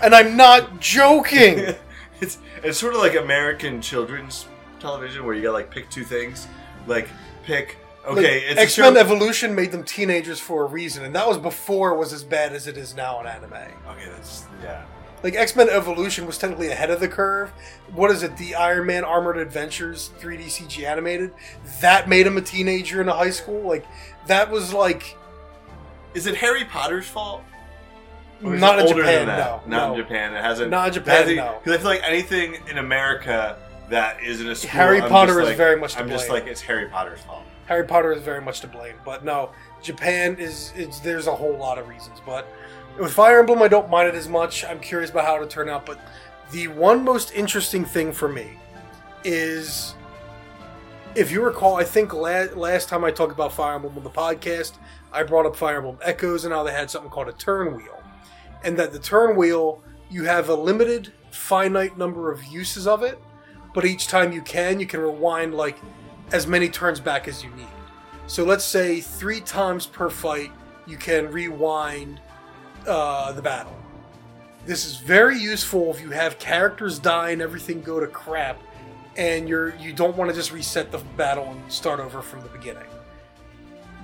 and I'm not joking. it's it's sort of like American children's television where you gotta like pick two things, like pick. Okay, it's a X Men Evolution made them teenagers for a reason, and that was before it was as bad as it is now in anime. Okay, that's yeah. Like X Men Evolution was technically ahead of the curve. What is it? The Iron Man Armored Adventures 3D CG animated that made him a teenager in a high school. Like that was like Is it Harry Potter's fault? Or is not it in older Japan. than that? No, not no. in Japan. It hasn't. Not in Japan, Because no. I feel like anything in America that is in a school, Harry I'm Potter just is like- very much to I'm just blame. like it's Harry Potter's fault. Harry Potter is very much to blame, but no, Japan is. There's a whole lot of reasons, but with Fire Emblem, I don't mind it as much. I'm curious about how it'll turn out, but the one most interesting thing for me is, if you recall, I think la- last time I talked about Fire Emblem on the podcast, I brought up Fire Emblem Echoes and how they had something called a turn wheel, and that the turn wheel you have a limited, finite number of uses of it, but each time you can, you can rewind like as many turns back as you need. So let's say three times per fight, you can rewind uh, the battle. This is very useful if you have characters die and everything go to crap, and you're you don't want to just reset the battle and start over from the beginning.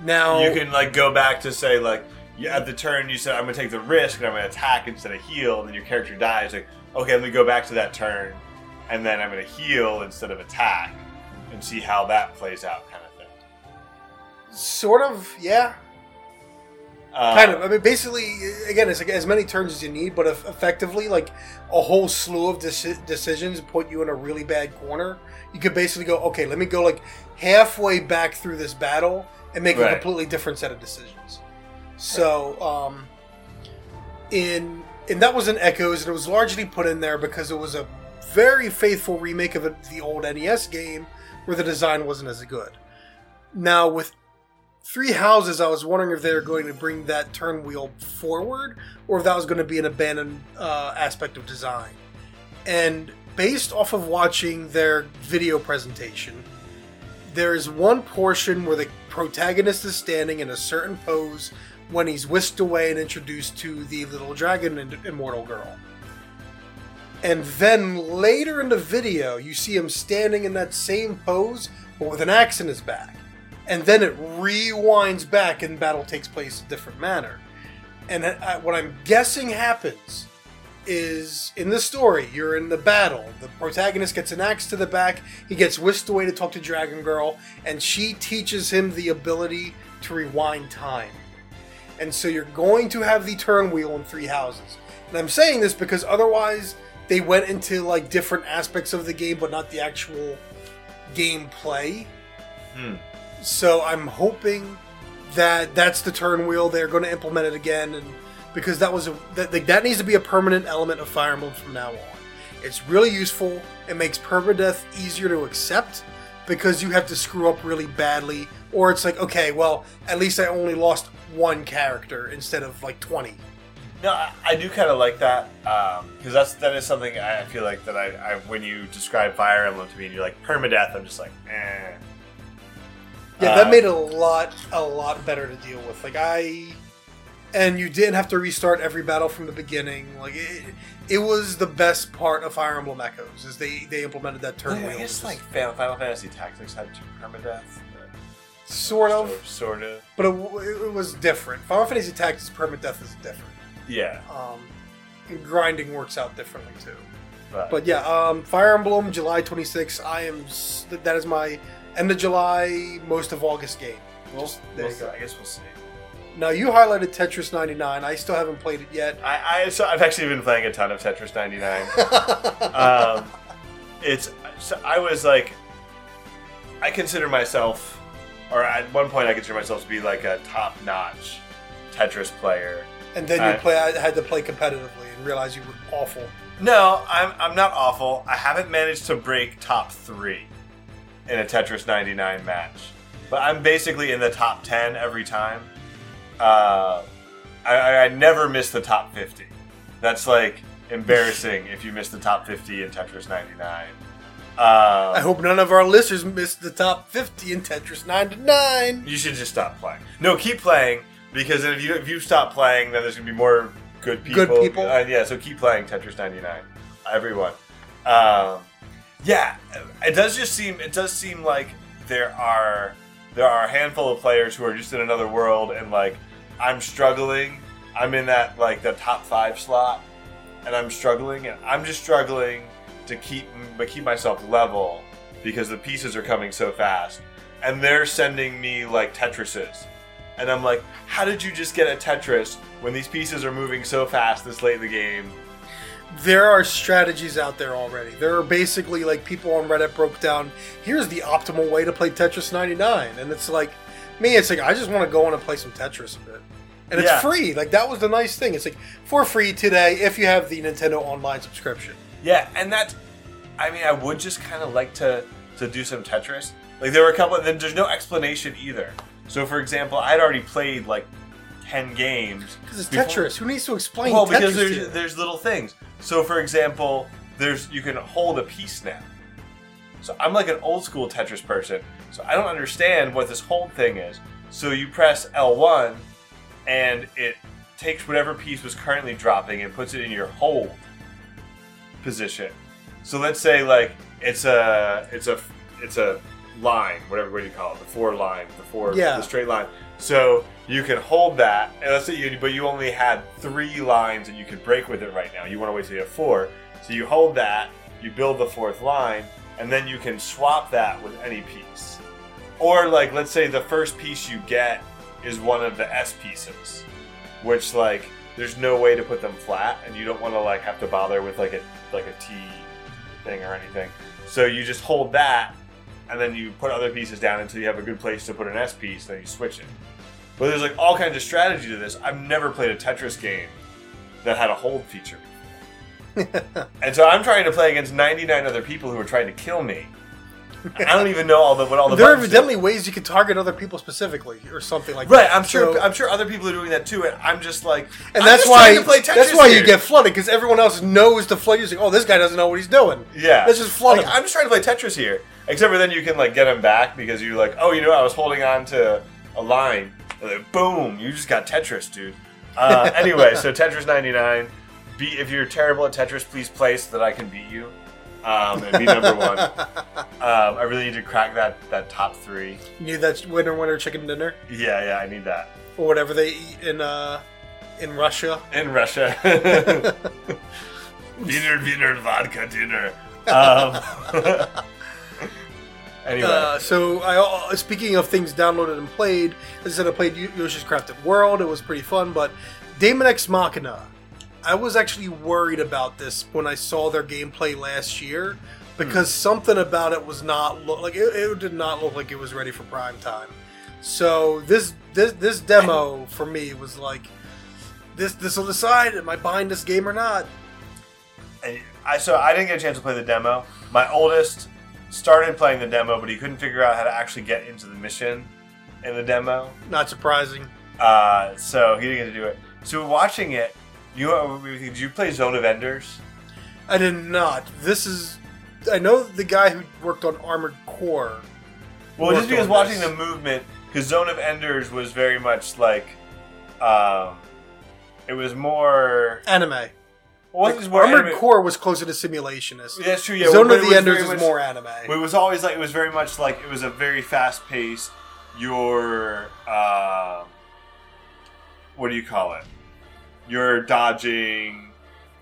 Now You can like go back to say like you, at the turn you said I'm gonna take the risk and I'm gonna attack instead of heal, and then your character dies. Like okay, let me go back to that turn, and then I'm gonna heal instead of attack, and see how that plays out, kind of. Sort of yeah, Uh, kind of. I mean, basically, again, it's like as many turns as you need, but if effectively, like a whole slew of deci- decisions put you in a really bad corner. You could basically go, okay, let me go like halfway back through this battle and make a completely different set of decisions. So, um, in and that was in Echoes, and it was largely put in there because it was a very faithful remake of a, the old NES game where the design wasn't as good. Now with Three Houses, I was wondering if they were going to bring that turn wheel forward, or if that was going to be an abandoned uh, aspect of design. And based off of watching their video presentation, there is one portion where the protagonist is standing in a certain pose when he's whisked away and introduced to the little dragon immortal girl. And then later in the video, you see him standing in that same pose, but with an axe in his back. And then it rewinds back and battle takes place a different manner. And what I'm guessing happens is in the story, you're in the battle. The protagonist gets an axe to the back. He gets whisked away to talk to Dragon Girl, and she teaches him the ability to rewind time. And so you're going to have the turn wheel in three houses. And I'm saying this because otherwise they went into like different aspects of the game, but not the actual gameplay. Hmm. So I'm hoping that that's the turn wheel. They're going to implement it again, and because that was a that, that needs to be a permanent element of Fire Emblem from now on. It's really useful. It makes permadeath easier to accept because you have to screw up really badly, or it's like okay, well at least I only lost one character instead of like twenty. No, I, I do kind of like that because that's that is something I feel like that I, I when you describe Fire Emblem to me, and you're like permadeath. I'm just like, eh. Yeah, that Uh, made it a lot, a lot better to deal with. Like I, and you didn't have to restart every battle from the beginning. Like it, it was the best part of Fire Emblem Echoes is they they implemented that turn I wheel. guess which like Final, Final Fantasy Tactics had permadeath. but- sort of, sort of. but it, it was different. Final Fantasy Tactics permadeath is different. Yeah, Um, grinding works out differently too. but, But yeah, um, Fire Emblem, July 26th. I am. That is my end of July, most of August game. we'll, Just- there we'll you go. I guess we'll see. Now you highlighted Tetris 99. I still haven't played it yet. I, I so I've actually been playing a ton of Tetris 99. um, it's so I was like, I consider myself, or at one point I consider myself to be like a top-notch Tetris player. and then you I- play. I had to play competitively and realize you were awful. No, I'm I'm not awful. I haven't managed to break top three in a Tetris 99 match, but I'm basically in the top 10 every time. Uh, I, I, never miss the top 50. That's like embarrassing if you miss the top 50 in Tetris 99. Uh, I hope none of our listeners missed the top 50 in Tetris 99. You should just stop playing. No, keep playing because if you if you stop playing, then there's gonna be more good people. Good people? Uh, yeah, so keep playing Tetris 99, everyone. Um, yeah, it does just seem it does seem like there are there are a handful of players who are just in another world, and like I'm struggling. I'm in that like the top five slot, and I'm struggling, and I'm just struggling to keep but keep myself level because the pieces are coming so fast and they're sending me like Tetrises. And I'm like, how did you just get a Tetris when these pieces are moving so fast this late in the game? There are strategies out there already. There are basically like people on Reddit broke down. Here's the optimal way to play Tetris 99, and it's like me. It's like I just want to go on and play some Tetris a bit, and it's Yeah. free. Like that was the nice thing. It's like for free today if you have the Nintendo Online subscription. Yeah, and that, I mean, I would just kind of like to to do some Tetris. Like there were a couple, and then there's no explanation either. So for example, I'd already played like ten games Because it's before- Tetris. Who needs to explain? Well, Tetris because there's there's little things. So for example, there's you can hold a piece now. So I'm like an old school Tetris person. So I don't understand what this hold thing is. So you press L1 and it takes whatever piece was currently dropping and puts it in your hold position. So let's say like it's a it's a it's a line, whatever what do you call it, the four line, the four Yeah. the straight line. So you can hold that, and let's say you but you only had three lines that you could break with it right now. You want to wait till you have four. So you hold that, you build the fourth line, and then you can swap that with any piece. Or like let's say the first piece you get is one of the S pieces, which like there's no way to put them flat, and you don't want to like have to bother with like a like a T thing or anything. So you just hold that, and then you put other pieces down until you have a good place to put an S piece. Then you switch it. But there's like all kinds of strategy to this. I've never played a Tetris game that had a hold feature. and so I'm trying to play against 99 other people who are trying to kill me. I don't even know all the what all the there are buttons do. evidently ways you can target other people specifically, or something like Right, that. I'm sure. So- I'm sure other people are doing that too, and I'm just like, and I'm that's just why to play Tetris that's why here. you get flooded because everyone else knows the flood You're like, oh, this guy doesn't know what he's doing. Yeah, Let's just flood Like. I'm just trying to play Tetris here. Except for then you can like get him back because you're like, oh, you know, I was holding on to a line. Then boom, you just got Tetris, dude. Uh, anyway, so Tetris 99. Be if you're terrible at Tetris, please play so that I can beat you um, and be number one. Um, I really need to crack that that top three. You need that winner winner chicken dinner Yeah, yeah, I need that or whatever they eat in uh in Russia. in Russia. Wiener, Wiener, vodka dinner. Um, anyway, Uh, so I uh, speaking of things downloaded and played, as I said, I played Yoshi's Crafted World. It was pretty fun, but Daemon X Machina. I was actually worried about this when I saw their gameplay last year because something about it was not look like it, it did not look like it was ready for prime time. So this this this demo for me was like this this will decide am I buying this game or not. And I so I didn't get a chance to play the demo. My oldest started playing the demo, but he couldn't figure out how to actually get into the mission in the demo. Not surprising. Uh, so he didn't get to do it. So watching it, you did you play Zone of Enders? I did not. This is. I know the guy who worked on Armored Core. Well, just because watching this. the movement, because Zone of Enders was very much like, um, it was more. anime. Well, Like, Armored anime- Core was closer to simulationist. Yeah, that's true. Yeah, Zone of the Enders is much- more anime. It was always like it was very much like it was a very fast paced. your uh, what do you call it? You're dodging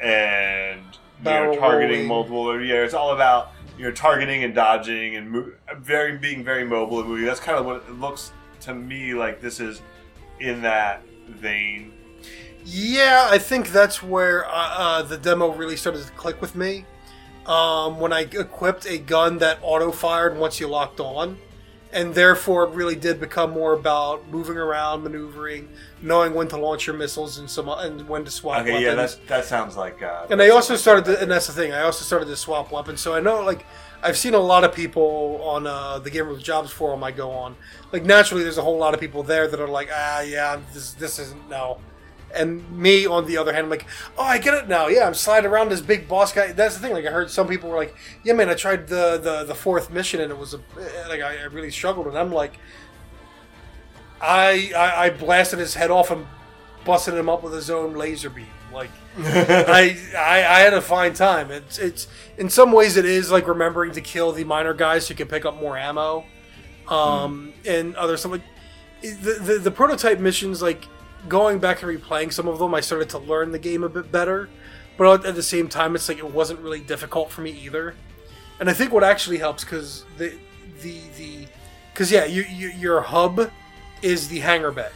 and Barrel you're targeting rolling. multiple. Yeah, it's all about you're targeting and dodging and mo- very being very mobile and moving. That's kind of what it looks to me like. This is in that vein. Yeah, I think that's where uh, uh, the demo really started to click with me. Um, when I equipped a gun that auto fired once you locked on, and therefore it really did become more about moving around, maneuvering, knowing when to launch your missiles and some and when to swap Okay, weapons. yeah, that's, that sounds like. Uh, and I also started, to, and that's the thing. I also started to swap weapons. So I know, like, I've seen a lot of people on uh, the Gamer with Jobs forum I go on. Like, naturally, there's a whole lot of people there that are like, ah, yeah, this this isn't no. And me, on the other hand, I'm like, oh, I get it now. Yeah, I'm sliding around this big boss guy. That's the thing. Like, I heard some people were like, yeah, man, I tried the the, the fourth mission and it was a like I, I really struggled. And I'm like, I, I I blasted his head off and busted him up with his own laser beam. Like. I, I I had a fine time. It's it's in some ways it is like remembering to kill the minor guys so you can pick up more ammo. Um, and other stuff like the, the the prototype missions like going back and replaying some of them. I started to learn the game a bit better, but at the same time, it's like it wasn't really difficult for me either. And I think what actually helps because the the the because yeah, you, you your hub is the hangar bay,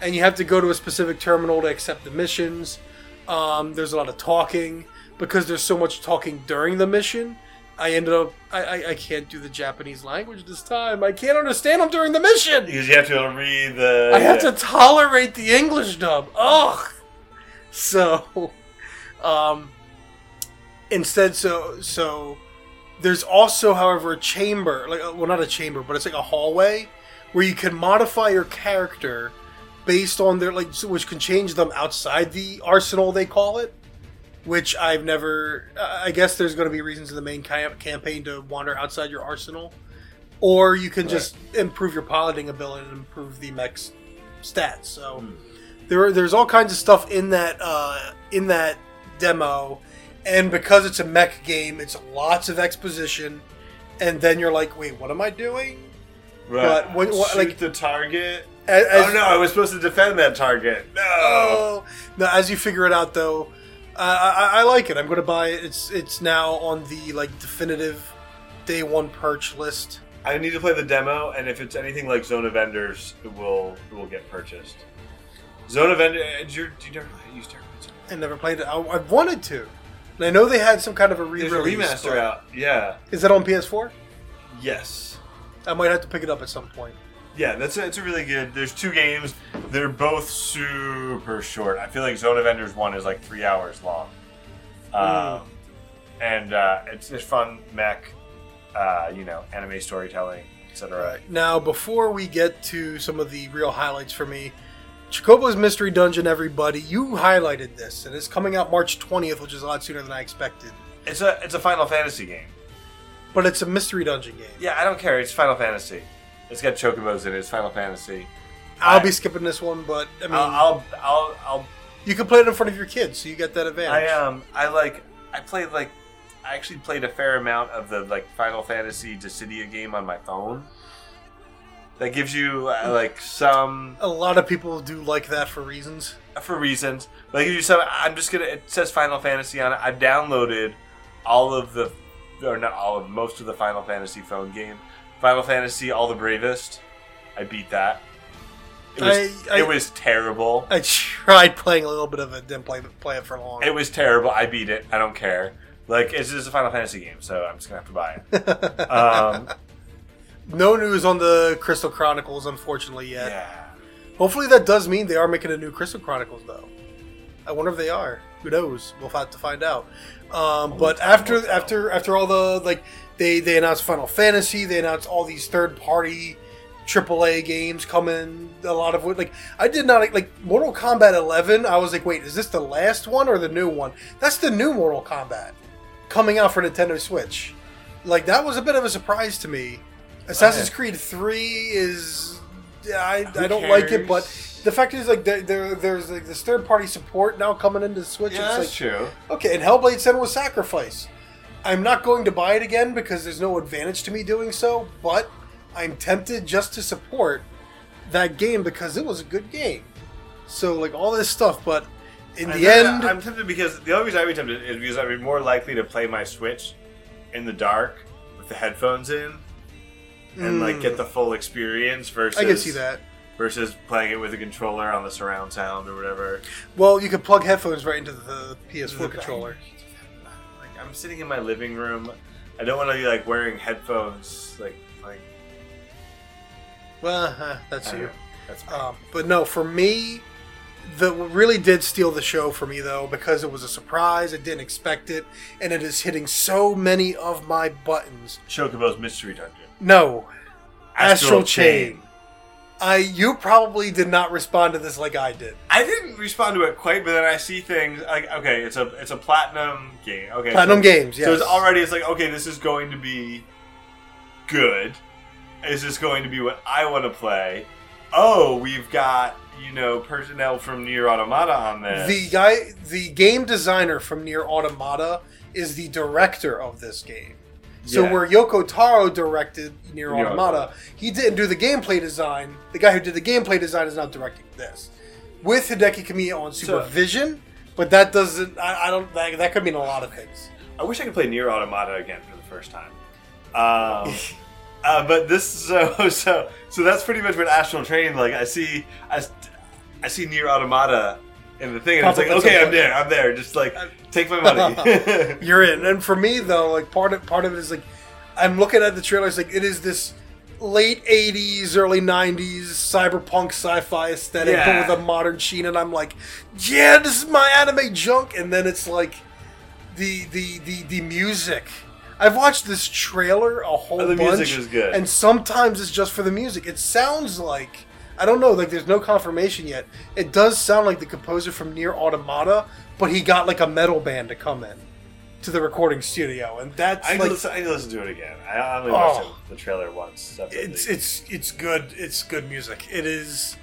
and you have to go to a specific terminal to accept the missions. Um, there's a lot of talking because there's so much talking during the mission. I ended up I, I, I can't do the Japanese language this time. I can't understand them during the mission. because you have to read the. I have to tolerate the English dub. Ugh. So, um, instead, so so there's also, however, a chamber, like uh, well, not a chamber, but it's like a hallway where you can modify your character based on their like, which can change them outside the arsenal they call it. Which I've never. I guess there's going to be reasons in the main cam- campaign to wander outside your arsenal, or you can just improve your piloting ability and improve the mech's stats. So there, there's all kinds of stuff in that uh, in that demo, and because it's a mech game, it's lots of exposition, and then you're like, wait, what am I doing? Right. but when- what- like- the target. As, oh no, I was supposed to defend that target. No. Oh. No, as you figure it out, though, uh, I, I like it. I'm going to buy it. It's it's now on the like definitive day one perch list. I need to play the demo, and if it's anything like Zone of Enders, it will it will get purchased. Zone of Enders. Did you, never play? Zone I never played it. I, I wanted to. And I know they had some kind of a re-release. There's a remaster out. Yeah. Is that on PS4? Yes. I might have to pick it up at some point. Yeah, that's a, it's a really good. There's two games. They're both super short. I feel like Zone of Enders one is like three hours long, um, and uh, it's just fun mech, uh, you know, anime storytelling, etc. Now, before we get to some of the real highlights for me, Chocobo's Mystery Dungeon, everybody, you highlighted this, and it's coming out March 20th, which is a lot sooner than I expected. It's a it's a Final Fantasy game. But it's a Mystery Dungeon game. Yeah, I don't care. It's Final Fantasy. It's got chocobos in it. It's Final Fantasy. I'll I- be skipping this one, but I mean, I'll, I'll I'll I'll you can play it in front of your kids, so you get that advantage. I um I like I played like I actually played a fair amount of the like Final Fantasy Dissidia game on my phone. That gives you uh, like some A lot of people do like that for reasons. for reasons. But it gives you some. I'm just gonna. It says Final Fantasy on it. I've downloaded all of the, or not all of most of the Final Fantasy phone game. Final Fantasy All the Bravest. I beat that. It was I- I- it was terrible. I tried playing a little bit of it, didn't play play it for long. It was terrible. I beat it. I don't care. Like it's just a Final Fantasy game, so I'm just gonna have to buy it. Um, no news on the Crystal Chronicles, unfortunately, yet. yeah. Hopefully, that does mean they are making a new Crystal Chronicles, though. I wonder if they are. Who knows? We'll have to find out. Um, but after after after all the like, they they announced Final Fantasy. They announced all these third party AAA games coming. A lot of what like I did not like Mortal Kombat 11. I was like, wait, is this the last one or the new one? That's the new Mortal Kombat coming out for Nintendo Switch. Like that was a bit of a surprise to me. Assassin's Okay. Creed 3 is I, Who I don't like it, but the fact is like there, there there's like this third party support now coming into the Switch. Yeah, it's that's like true. okay, and Hellblade Senua's Sacrifice. I'm not going to buy it again because there's no advantage to me doing so, but I'm tempted just to support that game because it was a good game. So like all this stuff, but in I'm the tempted- end, I'm tempted because the only reason I'd be tempted is because I'd be more likely to play my Switch in the dark with the headphones in and like get the full experience versus Hmm. I can see that. versus playing it with a controller on the surround sound or whatever. Well, you could plug headphones right into the PS4 controller. I'm sitting in my living room. I don't want to be like wearing headphones. Like like Well, uh, that's you. know. That's Um, but no, for me, the what really did steal the show for me though because it was a surprise. I didn't expect it, and it is hitting so many of my buttons. Chocobo's Mystery Dungeon. No, Astral, Chain. I you probably did not respond to this like I did. I didn't respond to it quite, but then I see things like okay, it's a it's a platinum game. Okay, Platinum so, Games, yes. So it's already it's like okay, this is going to be good. Is this going to be what I want to play? Oh, we've got you know personnel from Nier Automata on this. The guy, the game designer from Nier Automata, is the director of this game. So Yeah. where Yoko Taro directed Nier Automata, he didn't do the gameplay design. The guy who did the gameplay design is now directing this, with Hideki Kamiya on supervision. but that doesn't. I, I don't. That, that could mean a lot of things. I wish I could play Nier Automata again for the first time. Um, uh, but this so so so that's pretty much what Astral Chain like. I see I, I see Nier Automata in the thing, and it's like okay, I'm there, I'm there. Just like take my money. You're in. And for me though, like part of part of it is like I'm looking at the trailer. It's like it is this late '80s, early '90s cyberpunk sci-fi aesthetic, Yeah. but with a modern sheen. And I'm like, yeah, this is my anime junk. And then it's like the the the the music. I've watched this trailer a whole Oh, the bunch, music is good. and sometimes it's just for the music. It sounds like I don't know, like there's no confirmation yet. It does sound like the composer from Nier Automata, but he got like a metal band to come in to the recording studio, and that's I need, like to listen, I need to listen to it again. I only watched Oh. it, the trailer once. Separately. it's it's it's good. It's good music. It is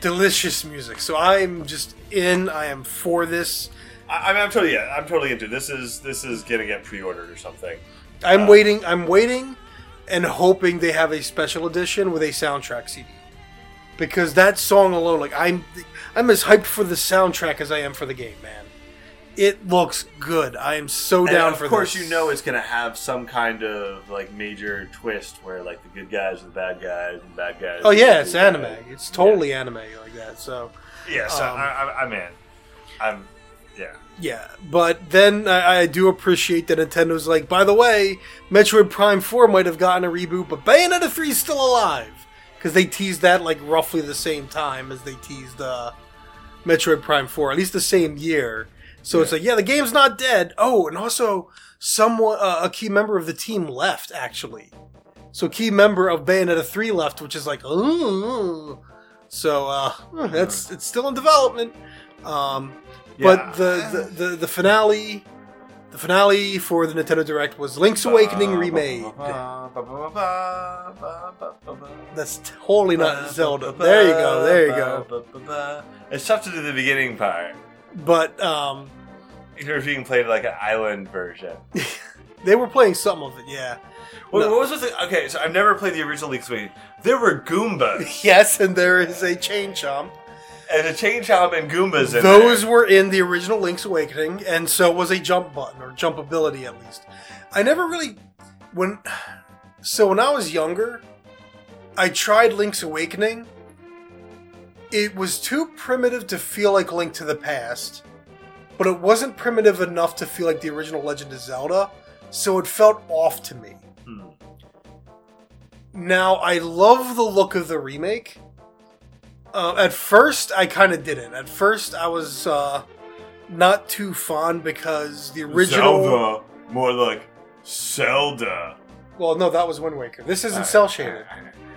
delicious music. So I'm just in. I am for this. I, mean, I'm totally yeah, I'm totally into it. this. Is this is gonna get pre-ordered or something? I'm Uh, waiting. I'm waiting, and hoping they have a special edition with a soundtrack CD. Because that song alone, like I'm, I'm as hyped for the soundtrack as I am for the game, man. It looks good. I am so And down for. of course, this. you know it's gonna have some kind of like major twist where like the good guys are the bad guys and bad guys. Oh are the yeah, good it's anime. guys. It's totally anime like that. So Yeah, so um, I, I, I'm in. I'm yeah. yeah, but then I, I do appreciate that Nintendo's like, by the way, Metroid Prime Four might have gotten a reboot, but Bayonetta 3 is still alive because they teased that like roughly the same time as they teased uh, Metroid Prime Four, at least the same year. So it's like, yeah, the game's not dead. Oh, and also, someone, uh, a key member of the team left actually. So key member of Bayonetta 3 left, which is like, ooh. So uh, that's it's still in development. Um, Yeah. but the, the, the, the finale, the finale for the Nintendo Direct was Link's Awakening remade. That's totally not Zelda. There you go. There you go. It's tough to do the beginning part. But um, Even if you can play like an island version. they were playing some of it. Yeah. What, No. what was the? Okay, so I've never played the original Link's Awakening. There were Goombas Yes, and there is a chain chomp. And a chain chomp and Goombas in Those there. were in the original Link's Awakening, and so was a jump button or jump ability at least. I never really when so when I was younger, I tried Link's Awakening. It was too primitive to feel like Link to the Past, but it wasn't primitive enough to feel like the original Legend of Zelda, so it felt off to me. Hmm. Now, I love the look of the remake. Uh, at first, I kind of didn't. At first, I was uh, not too fond because the original. Zelda, more like Zelda. Well, no, that was Wind Waker. This isn't cel shaded.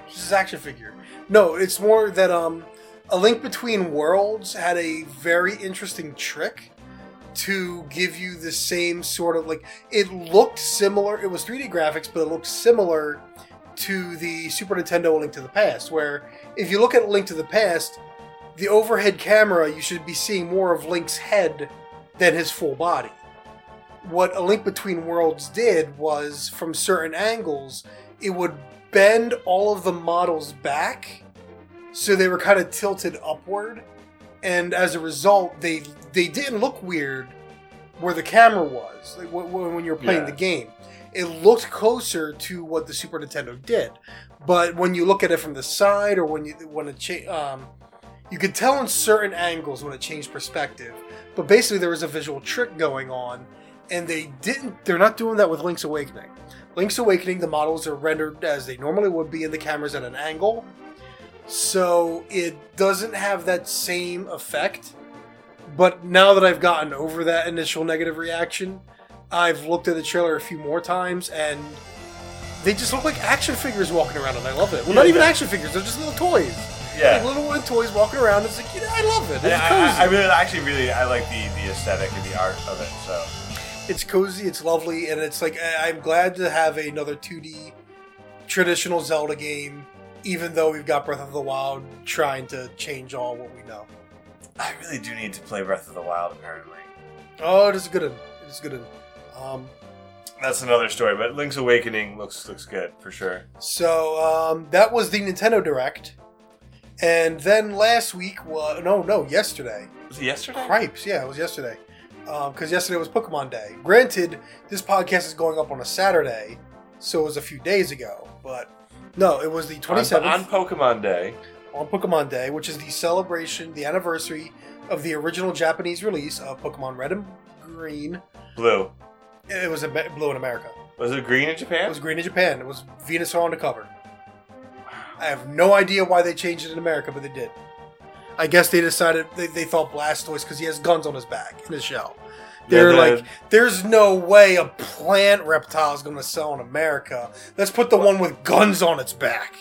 This is action figure. No, it's more that um, A Link Between Worlds had a very interesting trick to give you the same sort of like it looked similar. It was 3D graphics, but it looked similar to the Super Nintendo Link to the Past, where if you look at Link to the Past, the overhead camera you should be seeing more of Link's head than his full body. What A Link Between Worlds did was, from certain angles, it would bend all of the models back, so they were kind of tilted upward, and as a result, they they didn't look weird where the camera was like wh- wh- when you were playing Yeah. the game. It looked closer to what the Super Nintendo did, but when you look at it from the side or when you when it cha- um, you could tell in certain angles when it changed perspective. But basically, there was a visual trick going on, and they didn't. They're not doing that with Link's Awakening. Link's Awakening, the models are rendered as they normally would be, and the camera's at an angle, so it doesn't have that same effect. But now that I've gotten over that initial negative reaction, I've looked at the trailer a few more times, and they just look like action figures walking around, and I love it. Well, not even yeah. action figures; they're just little toys. Yeah. Like little wooden toys walking around. It's like, you know, I love it. It's I, I, I really, actually, really, I like the the aesthetic and the art of it. So it's cozy. It's lovely, and it's like I'm glad to have another 2D traditional Zelda game. Even though we've got Breath of the Wild trying to change all what we know. I really do need to play Breath of the Wild. Apparently, Oh, it is a good one. It is a good one. Um, that's another story. But Link's Awakening looks looks good for sure. so um, that was the Nintendo Direct, and then last week was no, no, yesterday. Was it yesterday? Cripes, yeah, it was yesterday. Because yesterday was Pokemon Day. Granted, this podcast is going up on a Saturday, so it was a few days ago. But no, it was the 27th on, on Pokemon Day. on Pokemon Day, which is the celebration, the anniversary of the original Japanese release of Pokemon Red and Green. Blue. It was a blue in America. Was it green in Japan? It was green in Japan. It was Venusaur on the cover. I have no idea why they changed it in America, but they did. I guess they decided they, they thought Blastoise because he has guns on his back in his shell. They're Yeah, the- like, there's no way a plant reptile is going to sell in America. Let's put the one with guns on its back.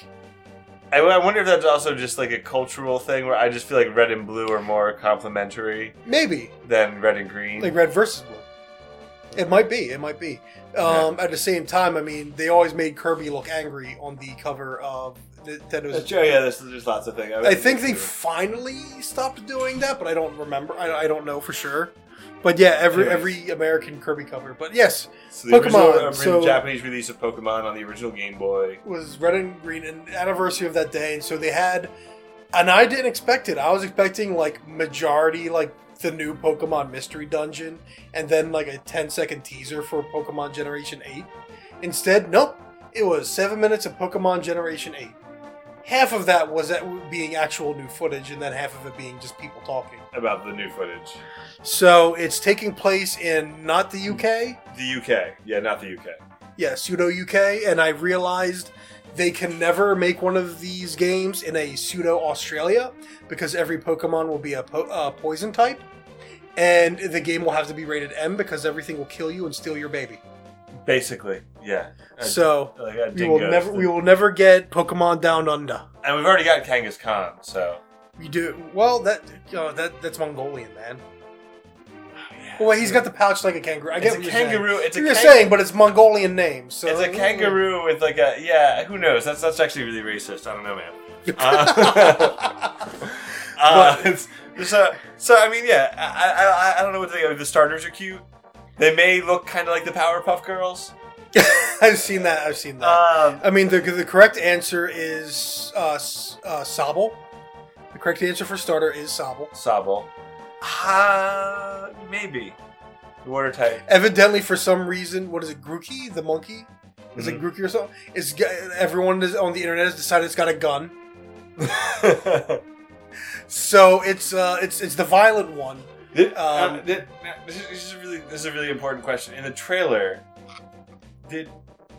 I, I wonder if that's also just like a cultural thing where I just feel like red and blue are more complementary Maybe than red and green. like red versus blue. It might be. It might be. Um, At the same time, I mean, they always made Kirby look angry on the cover of Nintendo's true. Yeah, there's, there's lots of things. I think they finally stopped doing that, but I don't remember. I, I don't know for sure. But yeah, every Anyways. every American Kirby cover. But yes, so the Pokemon, Original, so- Japanese release of Pokemon on the original Game Boy. was red and green and anniversary of that day, and so they had, and I didn't expect it. I was expecting like majority like the new Pokemon Mystery Dungeon, and then like a 10 second teaser for Pokemon Generation Eight. Instead, nope, it was seven minutes of Pokemon Generation Eight. Half of that was that being actual new footage, and then half of it being just people talking. About the new footage. So it's taking place in not the UK, The UK. Yeah, not the UK. yeah, pseudo UK, and I realized they can never make one of these games in a pseudo Australia because every Pokemon will be a po- uh, poison type, and the game will have to be rated M because everything will kill you and steal your baby. Basically, yeah. Uh, So like uh, we will never we will never get Pokemon Down Under. And we've already got Kangaskhan, so. We do well. That know, that that's Mongolian, man. Well, he's got the pouch like a kangaroo. I get It's a what you're saying. kangaroo. It's a You're kang- saying, but it's Mongolian name. So It's a kangaroo with like a yeah. Who knows? That's that's actually really racist. I don't know, man. Uh, uh, it's, so so I mean yeah. I, I I don't know what to think. The starters are cute. They may look kind of like the Powerpuff Girls. I've seen that. I've seen that. Um, I mean, the, the correct answer is uh, uh, Sobble. The correct answer for starter is Sobble. Sobble. Uh, maybe. The water type. Evidently, for some reason, what is it, Grookey, the monkey? Is Mhm. it Grookey or something? It's everyone is- on the internet has decided it's got a gun, so it's uh, it's it's the violent one. Um, uh, did- this, is, this is a really this is a really important question. In the trailer, did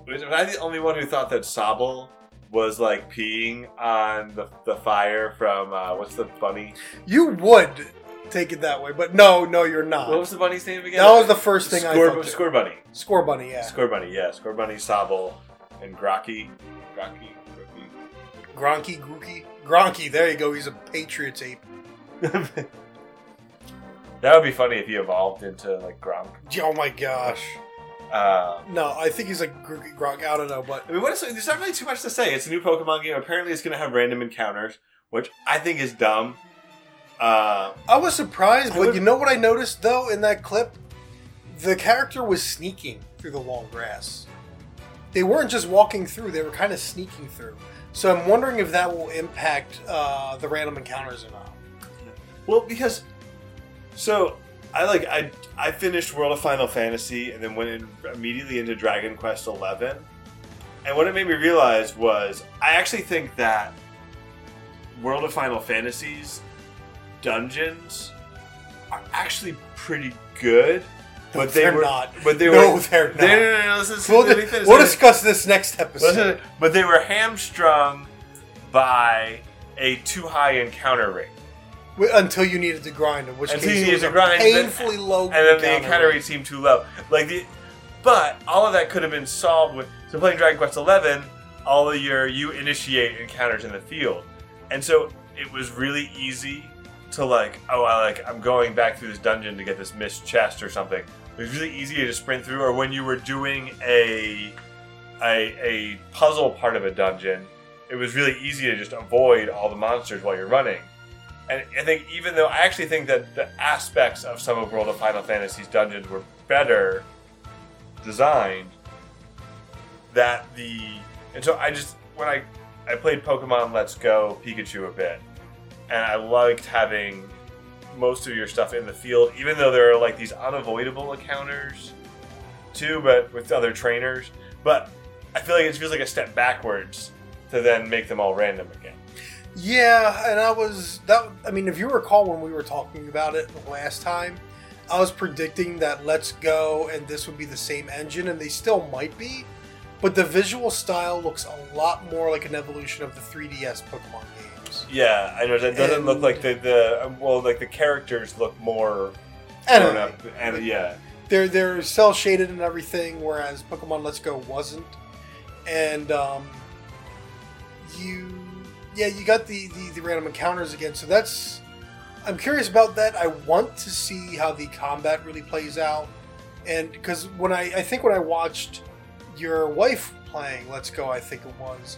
was I the only one who thought that Sobble was like peeing on the, the fire from uh, what's the bunny? You would take it that way, but no, no, you're not. What was the bunny's name again? that was the first thing I Score, thought. too. Scorbunny. Score bunny, yeah. Scorbunny, yeah. Scorbunny, Sobble, and Grocky. Grocky. Gronky, Grookey, Gronky. There you go. He's a Patriots ape. That would be funny if he evolved into like Gronk. Oh my gosh. Um, No, I think he's like Grookey Gronk. I don't know, but I mean, what is, there's not really too much to say. It's a new Pokemon game. Apparently, it's going to have random encounters, which I think is dumb. Uh, I was surprised. But you know what I noticed though in that clip? The character was sneaking through the long grass. they weren't just walking through; they were kind of sneaking through. So I'm wondering if that will impact uh, the random encounters or not. Well, because so I like I I finished World of Final Fantasy and then went in immediately into Dragon Quest Eleven, and what it made me realize was I actually think that World of Final Fantasies dungeons are actually pretty good, No, but they they're were not. But they no, were. they're not. No, no, no, no, listen, We'll, we'll me- discuss this next episode. Listen, but they were hamstrung by a too high encounter rate. Until you needed to grind, in which Until case you needed was to a grind, then- painfully low. and then the encounter rate seemed too low. Like the, but all of that could have been solved with so playing Dragon Quest Eleven. All of your you initiate encounters in the field, and so it was really easy to like oh I like I'm going back through this dungeon to get this missed chest or something. It was really easy to sprint through, or when you were doing a a, a puzzle part of a dungeon, it was really easy to just avoid all the monsters while you're running. And I think even though I actually think that the aspects of some of World of Final Fantasy's dungeons were better designed, that the and so I just when I I played Pokemon Let's Go Pikachu a bit, and I liked having most of your stuff in the field, even though there are like these unavoidable encounters too, but with other trainers. But I feel like it feels like a step backwards to then make them all random again. Yeah, and I was that. I mean, if you recall when we were talking about it the last time, I was predicting that Let's Go and this would be the same engine, and they still might be. But the visual style looks a lot more like an evolution of the 3DS Pokemon Yeah, I know that doesn't look like the the well, like the characters look more grown up, and yeah, they're they're cel shaded and everything, whereas Pokemon Let's Go wasn't. And um, you, yeah, you got the, the the random encounters again. So that's I'm curious about that. I want to see how the combat really plays out, and because when I I think when I watched your wife playing Let's Go, I think it was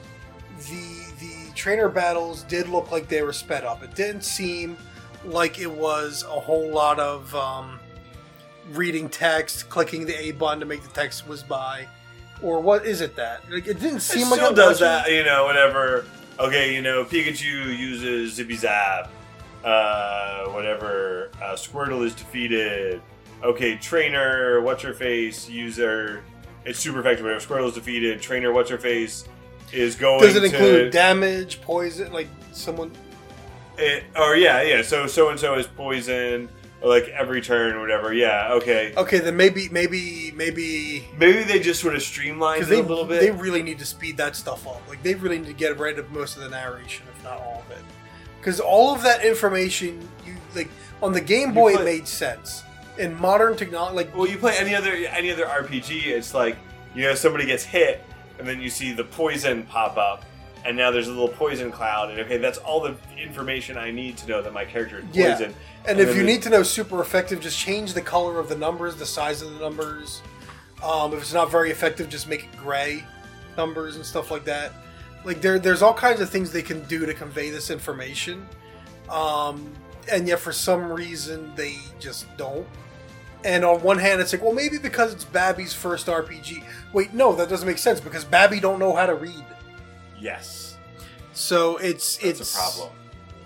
the the trainer battles did look like they were sped up. It didn't seem like it was a whole lot of um, reading text, clicking the A button to make the text whiz by, or what is it that? Like it didn't it seem still like it does that. You know, whenever okay, you know, Pikachu uses Zippy Zap, uh, whatever, uh, Squirtle is defeated. Okay, trainer, what's your face, user, it's super effective. Whatever, Squirtle is defeated. Trainer, what's your face, is going. Does it to, include damage, poison, like someone? It, or yeah, yeah. So so and so is poisoned, or like every turn, or whatever. Yeah, okay. Okay, then maybe, maybe, maybe Maybe they just sort of streamlined it they a little bit. they really need to speed that stuff up. Like they really need to get rid of most of the narration, if not all of it. Because all of that information, you like on the Game Boy, put- it made sense. In modern technology, like well, you play any other any other RPG, it's like you know somebody gets hit, and then you see the poison pop up, and now there's a little poison cloud, and okay, that's all the information I need to know that my character is Yeah. poisoned. And And if then you the- need to know super effective, just change the color of the numbers, the size of the numbers. Um, if it's not very effective, just make it gray numbers and stuff like that. Like there, there's all kinds of things they can do to convey this information, um, and yet for some reason they just don't. And on one hand, it's like, well, maybe because it's Babby's first RPG. Wait, no, that doesn't make sense because Babby don't know how to read. Yes, So it's that's it's a problem.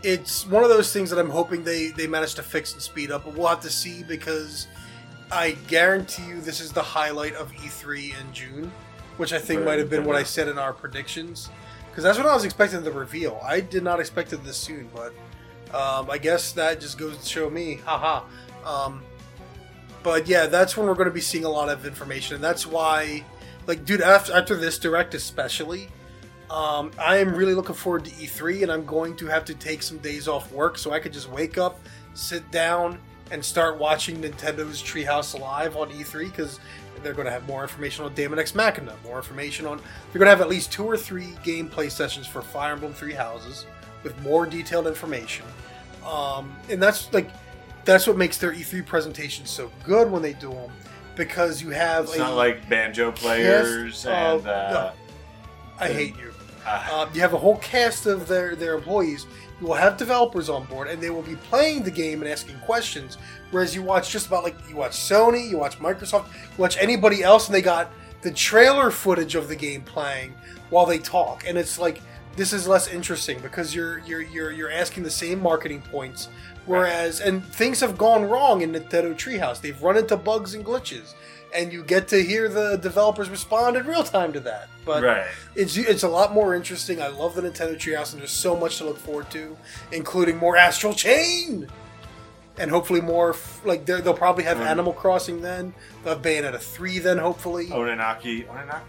it's one of those things that I'm hoping they they manage to fix and speed up, but we'll have to see because I guarantee you this is the highlight of E3 in June, which I think For might have been what I said in our predictions, because that's what I was expecting the reveal. I did not expect it this soon, but um, I guess that just goes to show me, haha. Um, but yeah, that's when we're going to be seeing a lot of information, and that's why, like, dude, after after this direct especially. Um, I am really looking forward to E3, and I'm going to have to take some days off work so I could just wake up, sit down, and start watching Nintendo's Treehouse Live on E3 because they're going to have more information on Daemon X Machina, more information on. They're going to have at least two or three gameplay sessions for Fire Emblem Three Houses with more detailed information, um, and that's like that's what makes their E3 presentations so good when they do them because you have It's not like banjo players cast and of- uh, I hate you. uh, Um, you have a whole cast of their, their employees. You will have developers on board, and they will be playing the game and asking questions. Whereas you watch just about like you watch Sony, you watch Microsoft, you watch anybody else, and they got the trailer footage of the game playing while they talk, and it's like this is less interesting because you're you're you're you're asking the same marketing points. Whereas, and things have gone wrong in Nintendo Treehouse. They've run into bugs and glitches, and you get to hear the developers respond in real time to that. But right. it's it's a lot more interesting. I love the Nintendo Treehouse, and there's so much to look forward to, including more Astral Chain, and hopefully more f- like they'll probably have Mm. Animal Crossing then. They'll have Bayonetta three then hopefully. Oninaki. Oninaki.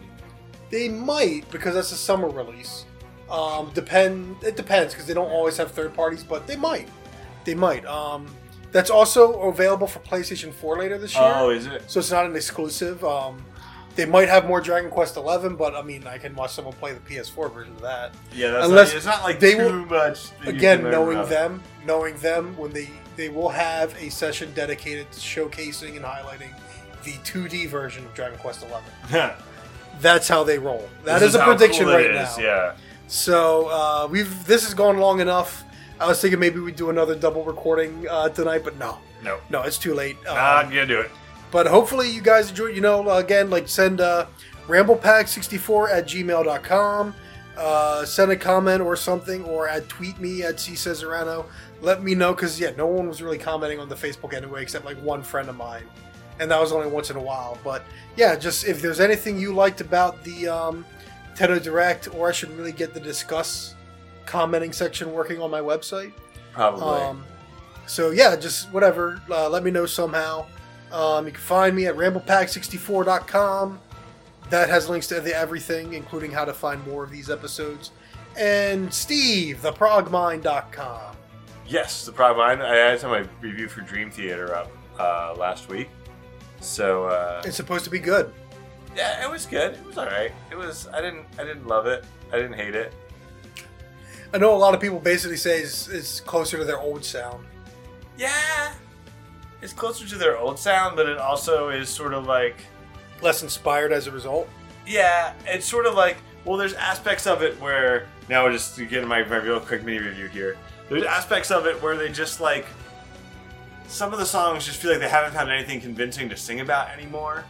They might because that's a summer release. Um, depend it depends because they don't always have third parties, but they might. They might. Um, that's also available for PlayStation 4 later this year. Oh, is it? So it's not an exclusive. Um, they might have more Dragon Quest Eleven, but I mean, I can watch someone play the PS4 version of that. Yeah, that's Unless not, it's not like they too will- much. Again, knowing about. them, knowing them, when they they will have a session dedicated to showcasing and highlighting the 2D version of Dragon Quest Eleven. That's how they roll. That This is, a prediction cool right is, now. Yeah. So uh, we've this has gone long enough. I was thinking maybe we'd do another double recording uh, tonight, but no, No. no, it's too late. Um, Not gonna do it. But hopefully you guys enjoy. You know, again, like send uh, ramblepack64 at gmail.com. Uh, send a comment or something, or at tweet me at C Cesarano. Let me know because yeah, no one was really commenting on the Facebook anyway, except like one friend of mine, and that was only once in a while. But yeah, just if there's anything you liked about the um, Nintendo Direct, or I should really get the Disqus commenting section working on my website. Probably. Um, so yeah, just whatever. Uh, let me know somehow. Um, you can find me at ramblepack64.com. That has links to the everything, including how to find more of these episodes. And Steve, theprogmind.com. yes, the. I, I had my review for Dream Theater up uh, last week, so uh, It's supposed to be good. yeah, it was good. It was all right. It was. I didn't. I didn't love it. I didn't hate it. I know a lot of people basically say it's, it's closer to their old sound. Yeah, it's closer to their old sound, but it also is sort of like Less inspired as a result. Yeah, it's sort of like well, there's aspects of it where now we're just getting my, my real quick mini review here. There's aspects of it where they just like some of the songs just feel like they haven't found anything convincing to sing about anymore.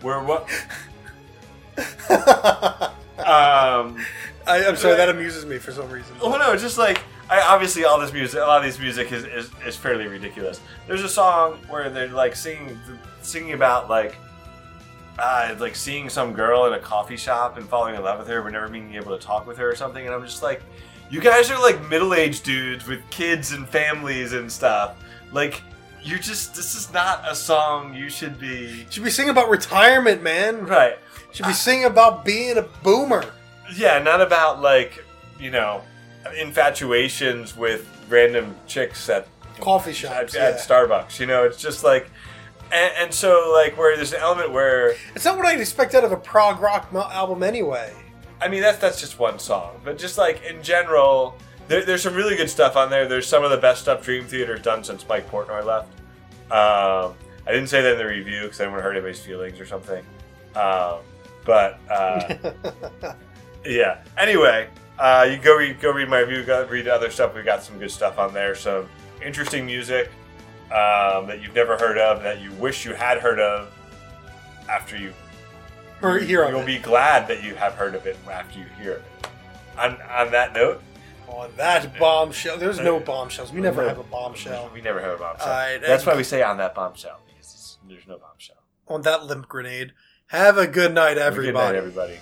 Where what? Um, I, I'm sorry, that amuses me for some reason. well, no, it's just like I obviously all this music, a lot of these music is, is, is fairly ridiculous. There's a song where they're like singing singing about like uh, like seeing some girl in a coffee shop and falling in love with her, but never being able to talk with her or something. And I'm just like, you guys are like middle aged dudes with kids and families and stuff. Like, you're just this is not a song you should be Should be singing about retirement, man. right. Should be singing about being a boomer. Yeah, not about like you know infatuations with random chicks at Coffee at, shops. at yeah. Starbucks. You know, it's just like, and, and so like where there's an element where It's not what I'd expect out of a prog rock mo- album anyway. I mean that's that's just one song, but just like in general, there, there's some really good stuff on there. There's some of the best stuff Dream Theater's done since Mike Portnoy left. Um, I didn't say that in the review because I didn't want to hurt anybody's feelings or something. Um, but uh, yeah. Anyway, uh, you go read go read my review. Go read other stuff. We've got some good stuff on there. Some interesting music um, that you've never heard of that you wish you had heard of after you or hear of You'll it. be glad that you have heard of it after you hear of it. On, on that note, On that bombshell. There's no bombshells. We never have a bombshell. we never have a bombshell. All right, That's why we say on that bombshell because there's no bombshell. On that limp grenade. Have a good night, Have a Good night, everybody.